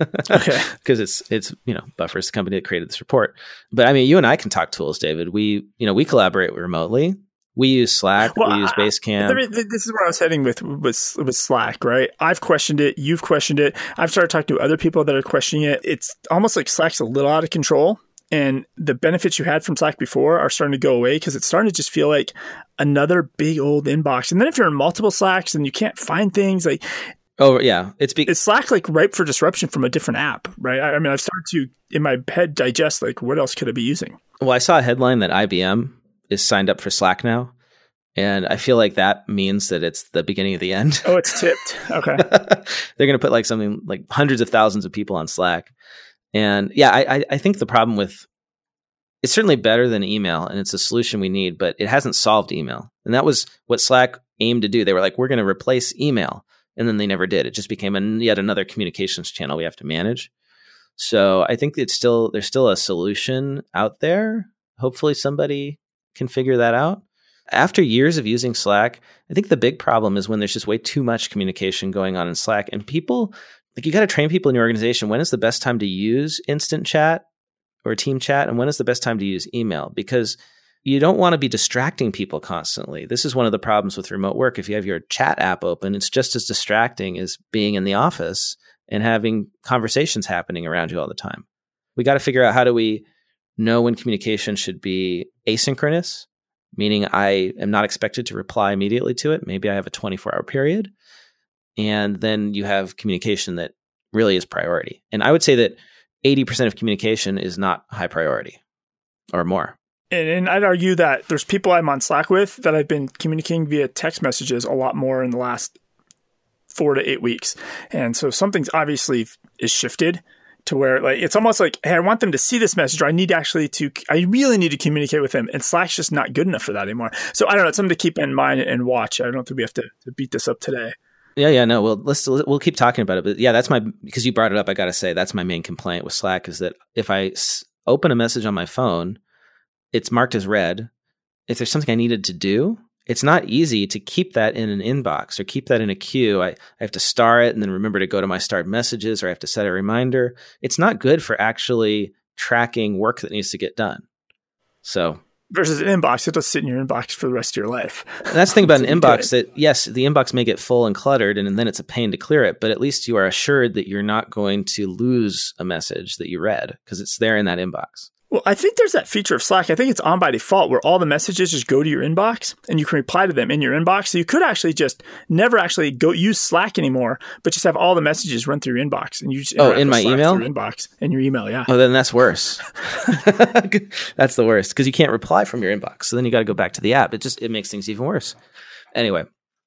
okay. Because it's it's you know Buffer's the company that created this report. But I mean, you and I can talk tools, David. We you know we collaborate remotely. We use Slack. Well, we use Basecamp. I this is where I was heading with, with with Slack, right? I've questioned it. You've questioned it. I've started talking to other people that are questioning it. It's almost like Slack's a little out of control, and the benefits you had from Slack before are starting to go away because it's starting to just feel like another big old inbox. And then if you're in multiple Slacks and you can't find things, like Oh yeah, it's be- it's Slack like ripe for disruption from a different app, right? I, I mean, I've started to in my head digest like what else could I be using? Well, I saw a headline that IBM is signed up for Slack now. And I feel like that means that it's the beginning of the end. Oh, it's tipped. Okay. They're going to put like something like hundreds of thousands of people on Slack. And yeah, I, I think the problem with it's certainly better than email and it's a solution we need, but it hasn't solved email. And that was what Slack aimed to do. They were like, we're going to replace email. And then they never did. It just became a, yet another communications channel we have to manage. So I think it's still, there's still a solution out there. Hopefully somebody can figure that out. After years of using Slack, I think the big problem is when there's just way too much communication going on in Slack and people like you got to train people in your organization when is the best time to use instant chat or team chat and when is the best time to use email because you don't want to be distracting people constantly. This is one of the problems with remote work. If you have your chat app open, it's just as distracting as being in the office and having conversations happening around you all the time. We got to figure out how do we know when communication should be asynchronous meaning I am not expected to reply immediately to it. Maybe I have a 24 hour period. And then you have communication that really is priority. And I would say that 80% of communication is not high priority or more. And, and, I'd argue that there's people I'm on Slack with that I've been communicating via text messages a lot more in the last four to eight weeks. And so something's obviously is shifted to where like it's almost like hey i want them to see this message or i need actually to i really need to communicate with them and slack's just not good enough for that anymore so i don't know it's something to keep in mind and watch i don't think we have to, to beat this up today yeah yeah no well let's we'll keep talking about it but yeah that's my because you brought it up i gotta say that's my main complaint with slack is that if I s- open a message on my phone it's marked as read if there's something i needed to do it's not easy to keep that in an inbox or keep that in a queue. I, I have to star it and then remember to go to my starred messages or I have to set a reminder. It's not good for actually tracking work that needs to get done. So versus an inbox, it'll sit in your inbox for the rest of your life. that's the thing about an inbox that yes, the inbox may get full and cluttered and, and then it's a pain to clear it, but at least you are assured that you're not going to lose a message that you read because it's there in that inbox. Well, I think there's that feature of Slack. I think it's on by default where all the messages just go to your inbox and you can reply to them in your inbox. So you could actually just never actually go use Slack anymore, but just have all the messages run through your inbox and you just oh in my email inbox and your email. Yeah. Oh, then that's worse. that's the worst because you can't reply from your inbox. So then you got to go back to the app. It just it makes things even worse. Anyway,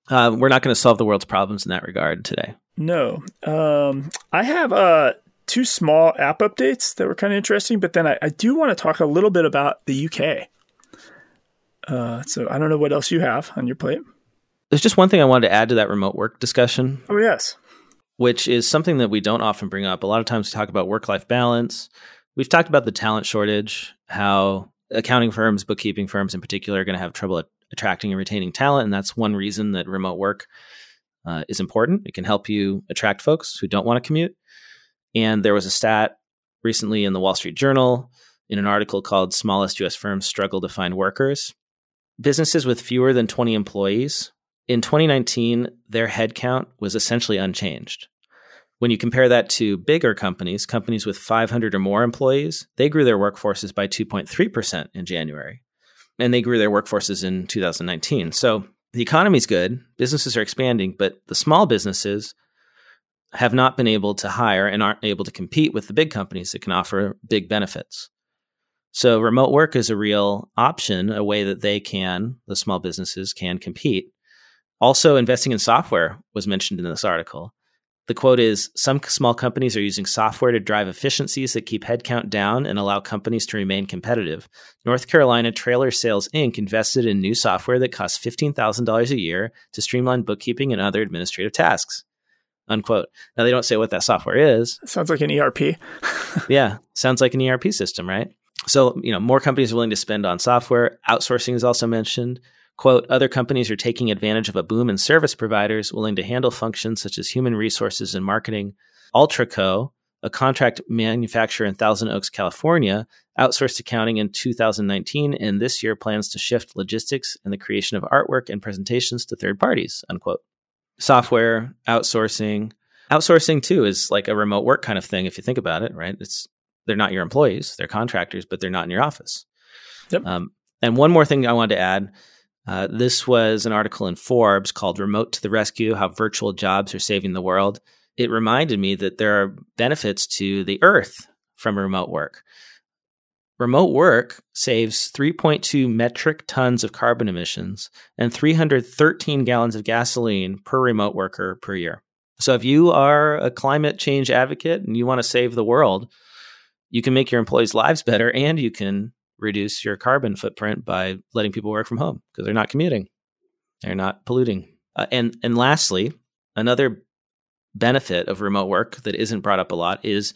uh, we're not going to solve the world's problems in that regard today. No. Um, I have uh two small app updates that were kind of interesting, but then I, I do want to talk a little bit about the UK. Uh, so I don't know what else you have on your plate. There's just one thing I wanted to add to that remote work discussion. Oh, yes. Which is something that we don't often bring up. A lot of times we talk about work life balance. We've talked about the talent shortage, how accounting firms, bookkeeping firms in particular, are going to have trouble at attracting and retaining talent. And that's one reason that remote work uh, is important. It can help you attract folks who don't want to commute. And there was a stat recently in the Wall Street Journal in an article called Smallest US Firms Struggle to Find Workers. Businesses with fewer than 20 employees, in 2019, their headcount was essentially unchanged. When you compare that to bigger companies, companies with 500 or more employees, they grew their workforces by 2.3% in January. And they grew their workforces in 2019. So the economy's good, businesses are expanding, but the small businesses have not been able to hire and aren't able to compete with the big companies that can offer big benefits. So remote work is a real option, a way that they can, the small businesses can compete. Also, investing in software was mentioned in this article. The quote is Some small companies are using software to drive efficiencies that keep headcount down and allow companies to remain competitive. North Carolina Trailer Sales Inc. invested in new software that costs $15,000 a year to streamline bookkeeping and other administrative tasks. Unquote. Now, they don't say what that software is. Sounds like an ERP. yeah, sounds like an ERP system, right? So, you know, more companies are willing to spend on software. Outsourcing is also mentioned. Quote, other companies are taking advantage of a boom in service providers willing to handle functions such as human resources and marketing. Ultraco, a contract manufacturer in Thousand Oaks, California, outsourced accounting in 2019 and this year plans to shift logistics and the creation of artwork and presentations to third parties, unquote. Software, outsourcing. Outsourcing too is like a remote work kind of thing if you think about it, right? It's they're not your employees, they're contractors, but they're not in your office. Yep. Um, and one more thing I wanted to add uh, this was an article in Forbes called Remote to the Rescue How Virtual Jobs Are Saving the World. It reminded me that there are benefits to the earth from remote work. Remote work saves 3.2 metric tons of carbon emissions and 313 gallons of gasoline per remote worker per year. So, if you are a climate change advocate and you want to save the world, you can make your employees' lives better and you can reduce your carbon footprint by letting people work from home because they're not commuting, they're not polluting. Uh, and and lastly, another benefit of remote work that isn't brought up a lot is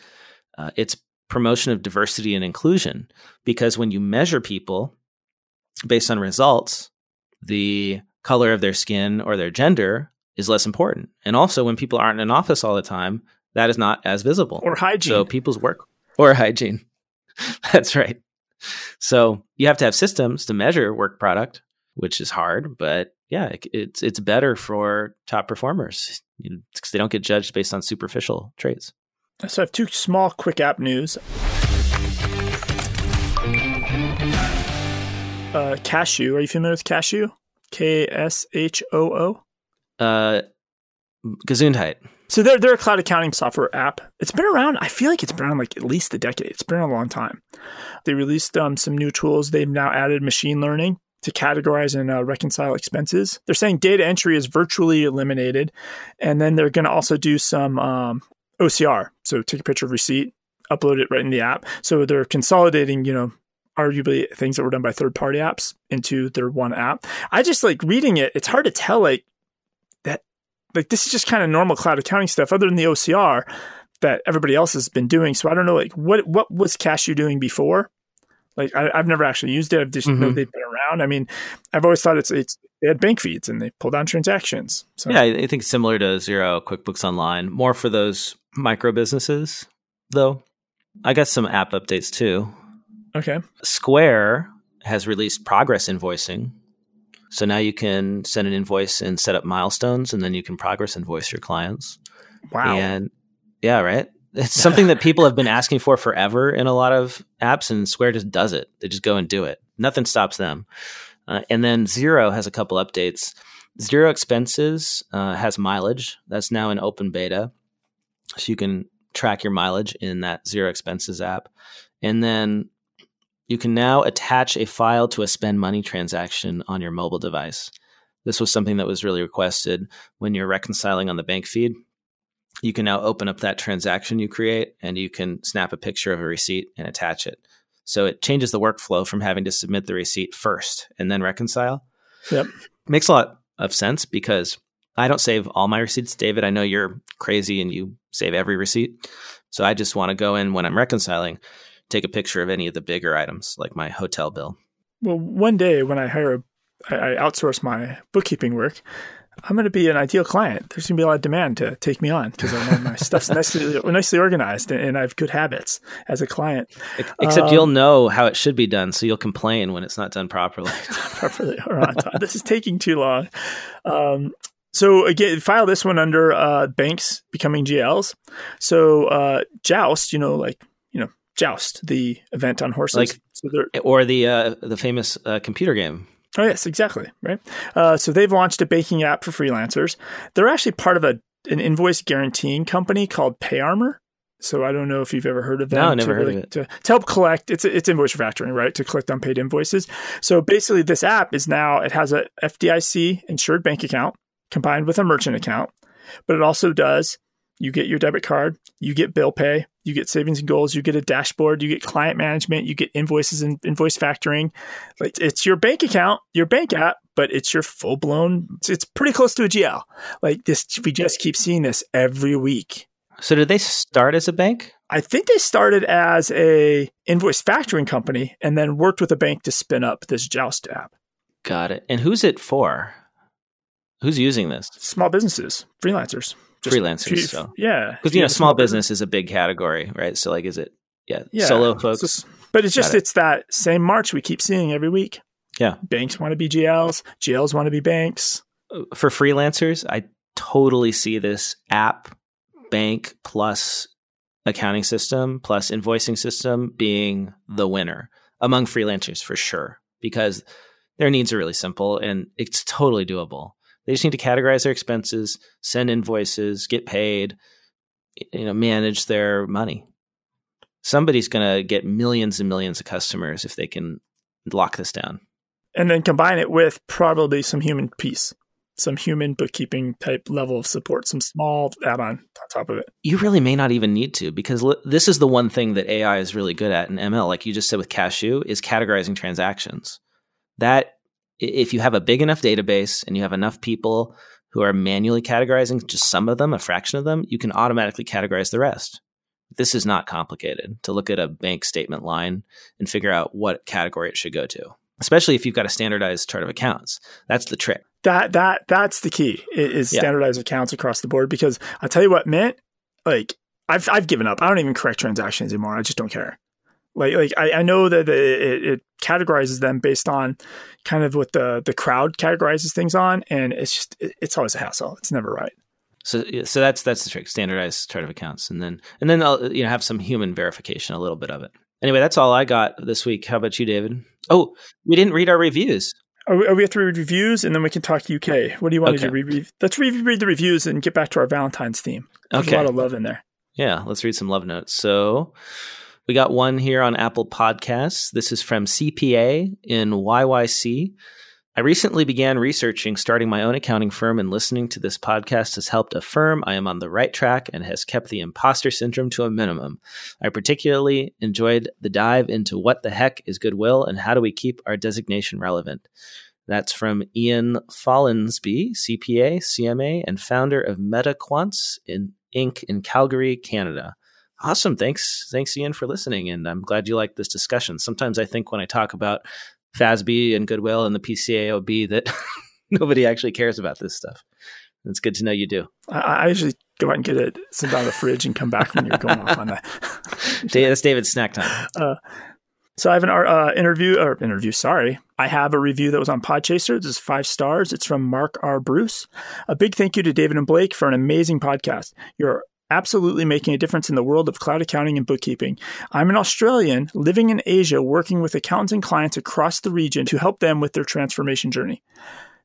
uh, its promotion of diversity and inclusion. Because when you measure people based on results, the color of their skin or their gender is less important. And also, when people aren't in an office all the time, that is not as visible. Or hygiene. So people's work or hygiene. That's right. So you have to have systems to measure work product, which is hard, but yeah, it's it's better for top performers because they don't get judged based on superficial traits. So I have two small quick app news. Uh, Kashoo. Are you familiar with Kashoo? K S H O O. Uh, Gesundheit. So they're they're a cloud accounting software app. It's been around. I feel like it's been around like at least a decade. It's been a long time. They released um, some new tools. They've now added machine learning to categorize and uh, reconcile expenses. They're saying data entry is virtually eliminated, and then they're going to also do some um, OCR. So take a picture of receipt, upload it right in the app. So they're consolidating, you know, arguably things that were done by third party apps into their one app. I just like reading it. It's hard to tell like that like this is just kind of normal cloud accounting stuff other than the OCR that everybody else has been doing. So I don't know like what what was Kashoo doing before? Like I, have never actually used it. I've just mm-hmm. know they've been around. I mean, I've always thought it's it's they had bank feeds and they pull down transactions. So. Yeah, I think similar to Xero QuickBooks Online, more for those micro businesses, though. I got some app updates too. Okay. Square has released progress invoicing, so now you can send an invoice and set up milestones, and then you can progress invoice your clients. Wow. And yeah, right. It's something that people have been asking for forever in a lot of apps, and Square just does it. They just go and do it. Nothing stops them. Uh, and then Xero has a couple updates. Xero Expenses uh, has mileage. That's now in open beta. So you can track your mileage in that Xero Expenses app. And then you can now attach a file to a spend money transaction on your mobile device. This was something that was really requested when you're reconciling on the bank feed. You can now open up that transaction you create and you can snap a picture of a receipt and attach it. So it changes the workflow from having to submit the receipt first and then reconcile. Yep. Makes a lot of sense because I don't save all my receipts. David, I know you're crazy and you save every receipt. So I just want to go in when I'm reconciling, take a picture of any of the bigger items like my hotel bill. Well, one day when I hire, a, I outsource my bookkeeping work. I'm going to be an ideal client. There's going to be a lot of demand to take me on because I know my stuff's nicely, nicely organized and I have good habits as a client. Except um, you'll know how it should be done, so you'll complain when it's not done properly. properly or on time. this is taking too long. Um, so again, file this one under uh, banks becoming GLs. So uh, Joust, you know, like you know, Joust, the event on horses, like, so or the uh, the famous uh, computer game. Oh yes, exactly. Right. Uh, so they've launched a banking app for freelancers. They're actually part of a an invoice guaranteeing company called PayArmor. So I don't know if you've ever heard of them. No, never heard really, of it. To, to, help collect, it's it's invoice factoring, right? To collect unpaid invoices. So basically, this app is now it has a FDIC insured bank account combined with a merchant account, but it also does. You get your debit card, you get bill pay, you get savings and goals, you get a dashboard, you get client management, you get invoices and invoice factoring. Like it's your bank account, your bank app, but it's your full blown. It's, it's pretty close to a GL. Like this, we just keep seeing this every week. So did they start as a bank? I think they started as a invoice factoring company and then worked with a bank to spin up this Joust app. Got it. And who's it for? Who's using this? Small businesses, freelancers. Freelancers. So yeah, because you know, small business, business is a big category, right? So like, is it yeah, yeah. solo folks? But it's just it. it's that same march we keep seeing every week. Yeah, banks want to be GLs, GLs want to be banks. For freelancers, I totally see this app, bank plus accounting system plus invoicing system being the winner among freelancers for sure because their needs are really simple and it's totally doable. They just need to categorize their expenses, send invoices, get paid, you know, manage their money. Somebody's going to get millions and millions of customers if they can lock this down. And then combine it with probably some human piece, some human bookkeeping type level of support, some small add on on top of it. You really may not even need to because this is the one thing that AI is really good at in ML, like you just said with Kashoo, is categorizing transactions. That if you have a big enough database and you have enough people who are manually categorizing just some of them, a fraction of them, you can automatically categorize the rest. This is not complicated to look at a bank statement line and figure out what category it should go to, especially if you've got a standardized chart of accounts. That's the trick. That that that's the key is standardized yeah. accounts across the board because I'll tell you what, Mint, like I've I've given up. I don't even correct transactions anymore. I just don't care. Like, like I, I know that it, it, categorizes them based on kind of what the the crowd categorizes things on, and it's just it, it's always a hassle. It's never right. So, so that's that's the trick. Standardized chart of accounts, and then and then I'll you know have some human verification, a little bit of it. Anyway, that's all I got this week. How about you, David? Oh, we didn't read our reviews. Oh, we, oh, we have to read reviews, and then we can talk UK. What do you want okay. to do? Read, let's read, read the reviews and get back to our Valentine's theme. There's okay. a lot of love in there. Yeah, let's read some love notes. So, we got one here on Apple Podcasts. This is from CPA in YYC. I recently began researching starting my own accounting firm, and listening to this podcast has helped affirm I am on the right track and has kept the imposter syndrome to a minimum. I particularly enjoyed the dive into what the heck is goodwill and how do we keep our designation relevant. That's from Ian Follansby, CPA, CMA, and founder of MetaQuants in Inc. in Calgary, Canada. Awesome. Thanks. Thanks, Ian, for listening. And I'm glad you liked this discussion. Sometimes I think when I talk about FASB and Goodwill and the PCAOB that nobody actually cares about this stuff. It's good to know you do. I, I usually go out and get it, sit down the fridge, and come back when you're going off on that. That's David's snack time. Uh, so I have an uh, interview or interview. Sorry, I have a review that was on Podchaser. This is five stars. It's from Mark R. Bruce. A big thank you to David and Blake for an amazing podcast. You're absolutely making a difference in the world of cloud accounting and bookkeeping. I'm an Australian living in Asia, working with accountants and clients across the region to help them with their transformation journey.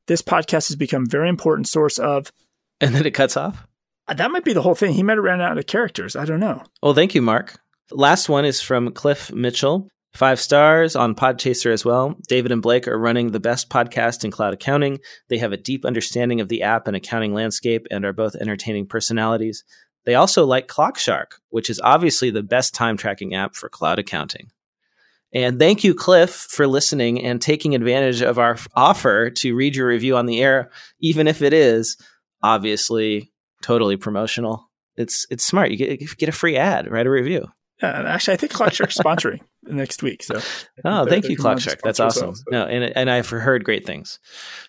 This podcast has become a very important source of. And then it cuts off? Uh, that might be the whole thing. He might have ran out of characters. I don't know. Well, thank you, Mark. Last one is from Cliff Mitchell. Five stars on Podchaser as well. David and Blake are running the best podcast in cloud accounting. They have a deep understanding of the app and accounting landscape and are both entertaining personalities. They also like ClockShark, which is obviously the best time tracking app for cloud accounting. And thank you, Cliff, for listening and taking advantage of our offer to read your review on the air, even if it is obviously totally promotional. It's it's smart. You get, you get a free ad, write a review. Yeah, actually, I think Clockshark's sponsoring next week. So, oh, thank you, Clockshark. That's awesome. Well, so. No, and and I've heard great things.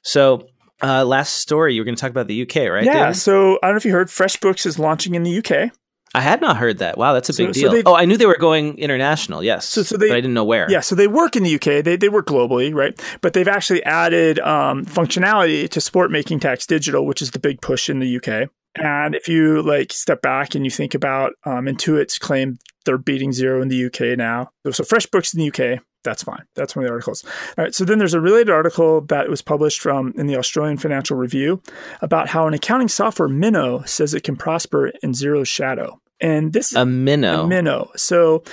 So, uh, last story, you were going to talk about the UK, right? Yeah. David? So I don't know if you heard, FreshBooks is launching in the UK. I had not heard that. Wow, that's a big so, deal. So oh, I knew they were going international. Yes, so, so they, but I didn't know where. Yeah, so they work in the UK. They they work globally, right? But they've actually added um, functionality to support making tax digital, which is the big push in the UK. And if you like step back and you think about um, Intuit's claim they're beating Xero in the UK now. So FreshBooks in the UK, that's fine. That's one of the articles. All right. So then there's a related article that was published from in the Australian Financial Review about how an accounting software minnow says it can prosper in Xero shadow. And this a minnow. A minnow. So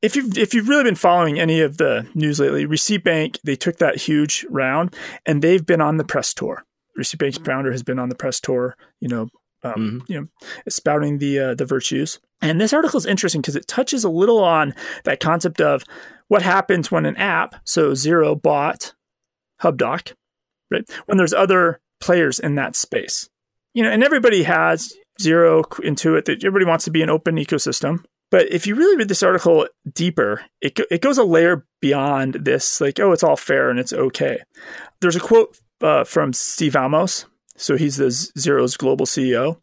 if you've if you've really been following any of the news lately, Receipt Bank they took that huge round and they've been on the press tour. Receipt Bank's founder has been on the press tour. You know, um, mm-hmm. you know, spouting the uh, the virtues. And this article is interesting because it touches a little on that concept of what happens when an app, so Xero bought HubDoc, right? When there's other players in that space, you know, and everybody has Xero Intuit that everybody wants to be an open ecosystem. But if you really read this article deeper, it, it goes a layer beyond this, like, oh, it's all fair and it's okay. There's a quote uh, from Steve Vamos, so he's the Xero's global CEO.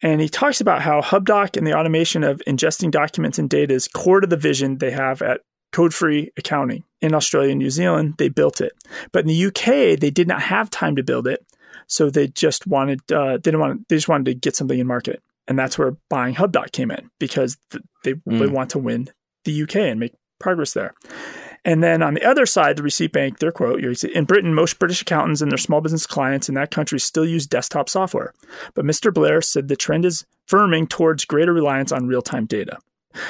And he talks about how HubDoc and the automation of ingesting documents and data is core to the vision they have at Code Free Accounting. In Australia and New Zealand, they built it. But in the UK, they did not have time to build it. So they just wanted, uh, didn't want, they just wanted to get something in market. And that's where buying HubDoc came in because they, mm. they want to win the UK and make progress there. And then on the other side, the receipt bank, their quote, in Britain, most British accountants and their small business clients in that country still use desktop software. But Mr. Blair said the trend is firming towards greater reliance on real time data.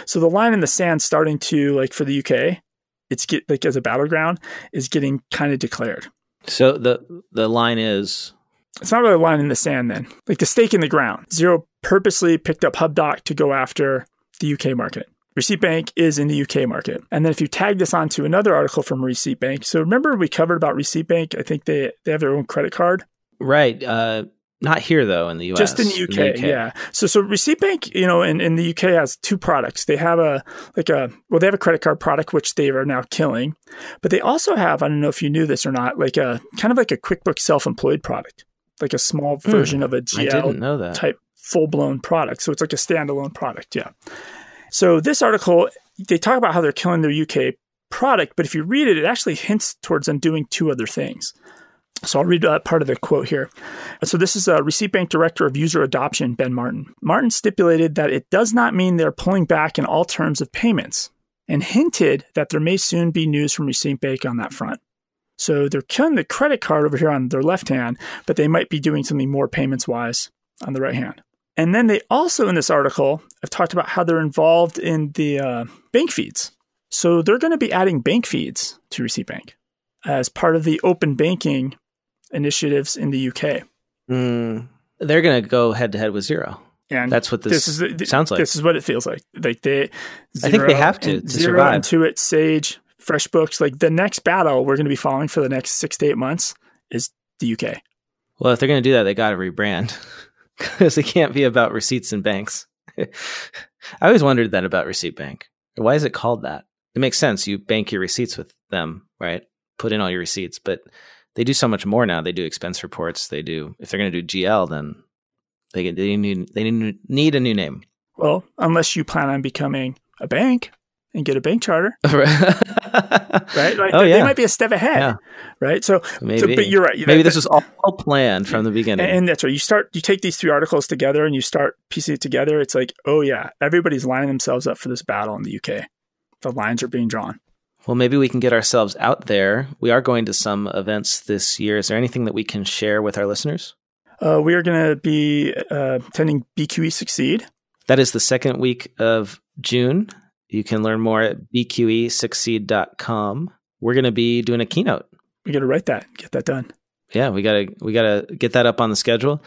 So the line in the sand starting to, like for the UK, it's get like as a battleground, is getting kind of declared. So the the line is it's not really a line in the sand then. Like the stake in the ground. Xero purposely picked up HubDoc to go after the UK market. Receipt Bank is in the UK market. And then if you tag this onto another article from Receipt Bank, so remember we covered about Receipt Bank? I think they, they have their own credit card. Right. Uh, not here though in the US. Just in the UK, in the UK. yeah. So so Receipt Bank, you know, in, in the UK has two products. They have a like a well, they have a credit card product which they are now killing, but they also have I don't know if you knew this or not, like a kind of like a QuickBooks self-employed product, like a small hmm. version mm, of a GL type full blown product. So it's like a standalone product, yeah. So this article, they talk about how they're killing their UK product, but if you read it, it actually hints towards them doing two other things. So I'll read uh, part of the quote here. So this is a Receipt Bank Director of User Adoption, Ben Martin. Martin stipulated that it does not mean they're pulling back in all terms of payments and hinted that there may soon be news from Receipt Bank on that front. So they're killing the credit card over here on their left hand, but they might be doing something more payments wise on the right hand. And then they also, in this article, have talked about how they're involved in the uh, bank feeds. So they're going to be adding bank feeds to Receipt Bank as part of the open banking initiatives in the UK. Mm, they're going to go head to head with Xero. And that's what this, this is the, sounds like. This is what it feels like. Like they, Xero I think they have to to Xero, survive. Intuit, Sage, FreshBooks. Like the next battle we're going to be following for the next six to eight months is the UK. Well, if they're going to do that, they got to rebrand because it can't be about receipts and banks. I always wondered that about Receipt Bank. Why is it called that? It makes sense. You bank your receipts with them, right? Put in all your receipts, but they do so much more now. They do expense reports. They do. If they're going to do GL, then they they need they need a new name. Well, unless you plan on becoming a bank, and get a bank charter. right? Like, oh, they, yeah. they might be a step ahead. Yeah. Right. So, maybe, so, but you're right. Maybe that, this was all planned from the beginning. And, and, that's right. You start, you take these three articles together and you start piecing it together. It's like, oh, yeah, everybody's lining themselves up for this battle in the UK. The lines are being drawn. Well, maybe we can get ourselves out there. We are going to some events this year. Is there anything that we can share with our listeners? Uh, we are going to be uh, attending BQE Succeed. That is the second week of June. You can learn more at bqesucceed.com. We're going to be doing a keynote. We got to write that, get that done. yeah, we gotta we gotta get that up on the schedule,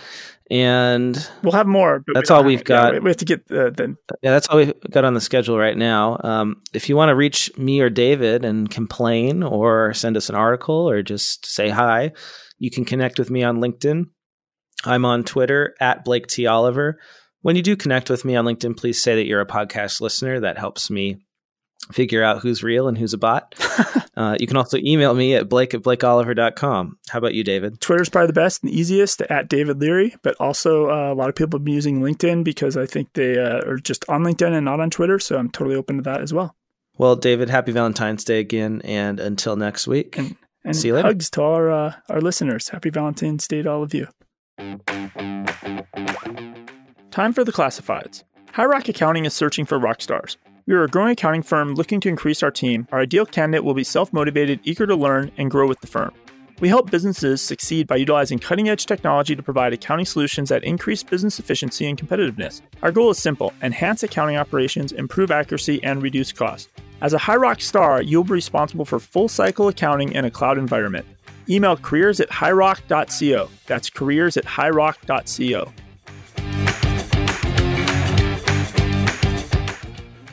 and we'll have more. that's all we've got. Yeah, we have to get uh, the. Yeah, that's all we've got on the schedule right now. Um, if you want to reach me or David and complain, or send us an article, or just say hi, you can connect with me on LinkedIn. I'm on Twitter at Blake T Oliver. When you do connect with me on LinkedIn, please say that you're a podcast listener. That helps me figure out who's real and who's a bot. uh, you can also email me at blake at blakeoliver.com. How about you, David? Twitter's probably the best and easiest at David Leary, but also uh, a lot of people have been using LinkedIn because I think they uh, are just on LinkedIn and not on Twitter. So I'm totally open to that as well. Well, David, happy Valentine's Day again. And until next week, and, and see you later. Hugs to our, uh, our listeners. Happy Valentine's Day to all of you. Time for the classifieds. High Rock Accounting is searching for rock stars. We are a growing accounting firm looking to increase our team. Our ideal candidate will be self motivated, eager to learn, and grow with the firm. We help businesses succeed by utilizing cutting edge technology to provide accounting solutions that increase business efficiency and competitiveness. Our goal is simple enhance accounting operations, improve accuracy, and reduce costs. As a High Rock star, you'll be responsible for full cycle accounting in a cloud environment. Email careers at highrock.co. That's careers at highrock.co.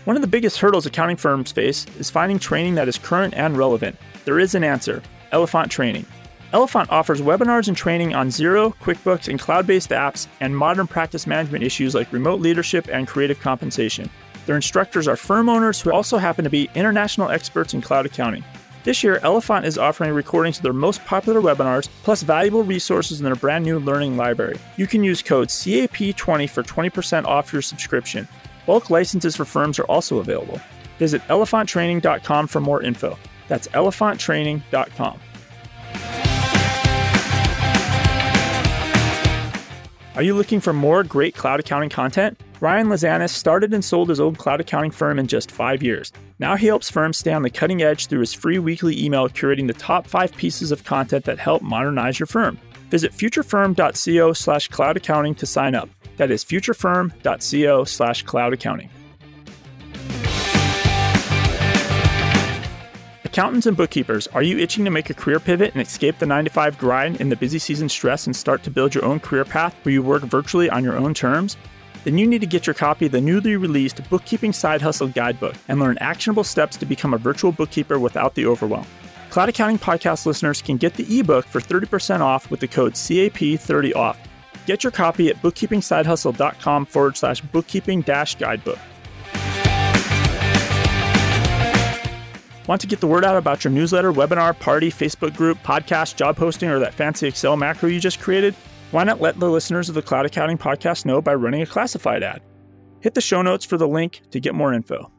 One of the biggest hurdles accounting firms face is finding training that is current and relevant. There is an answer Elephant Training. Elephant offers webinars and training on Xero, QuickBooks, and cloud based apps, and modern practice management issues like remote leadership and creative compensation. Their instructors are firm owners who also happen to be international experts in cloud accounting. This year, Elephant is offering recordings of their most popular webinars, plus valuable resources in their brand new learning library. You can use code CAP20 for 20% off your subscription. Bulk licenses for firms are also available. Visit elephanttraining.com for more info. That's elephanttraining.com. Are you looking for more great cloud accounting content? Ryan Lazanis started and sold his old cloud accounting firm in just five years. Now he helps firms stay on the cutting edge through his free weekly email curating the top five pieces of content that help modernize your firm. Visit futurefirm.co slash cloud accounting to sign up. That is futurefirm.co slash cloud accounting. Accountants and bookkeepers, are you itching to make a career pivot and escape the 9 to 5 grind and the busy season stress and start to build your own career path where you work virtually on your own terms? Then you need to get your copy of the newly released Bookkeeping Side Hustle Guidebook and learn actionable steps to become a virtual bookkeeper without the overwhelm. Cloud Accounting Podcast listeners can get the ebook for 30% off with the code CAP30OFF. Get your copy at bookkeepingsidehustle.com forward slash bookkeeping dash guidebook. Want to get the word out about your newsletter, webinar, party, Facebook group, podcast, job posting, or that fancy Excel macro you just created? Why not let the listeners of the Cloud Accounting Podcast know by running a classified ad? Hit the show notes for the link to get more info.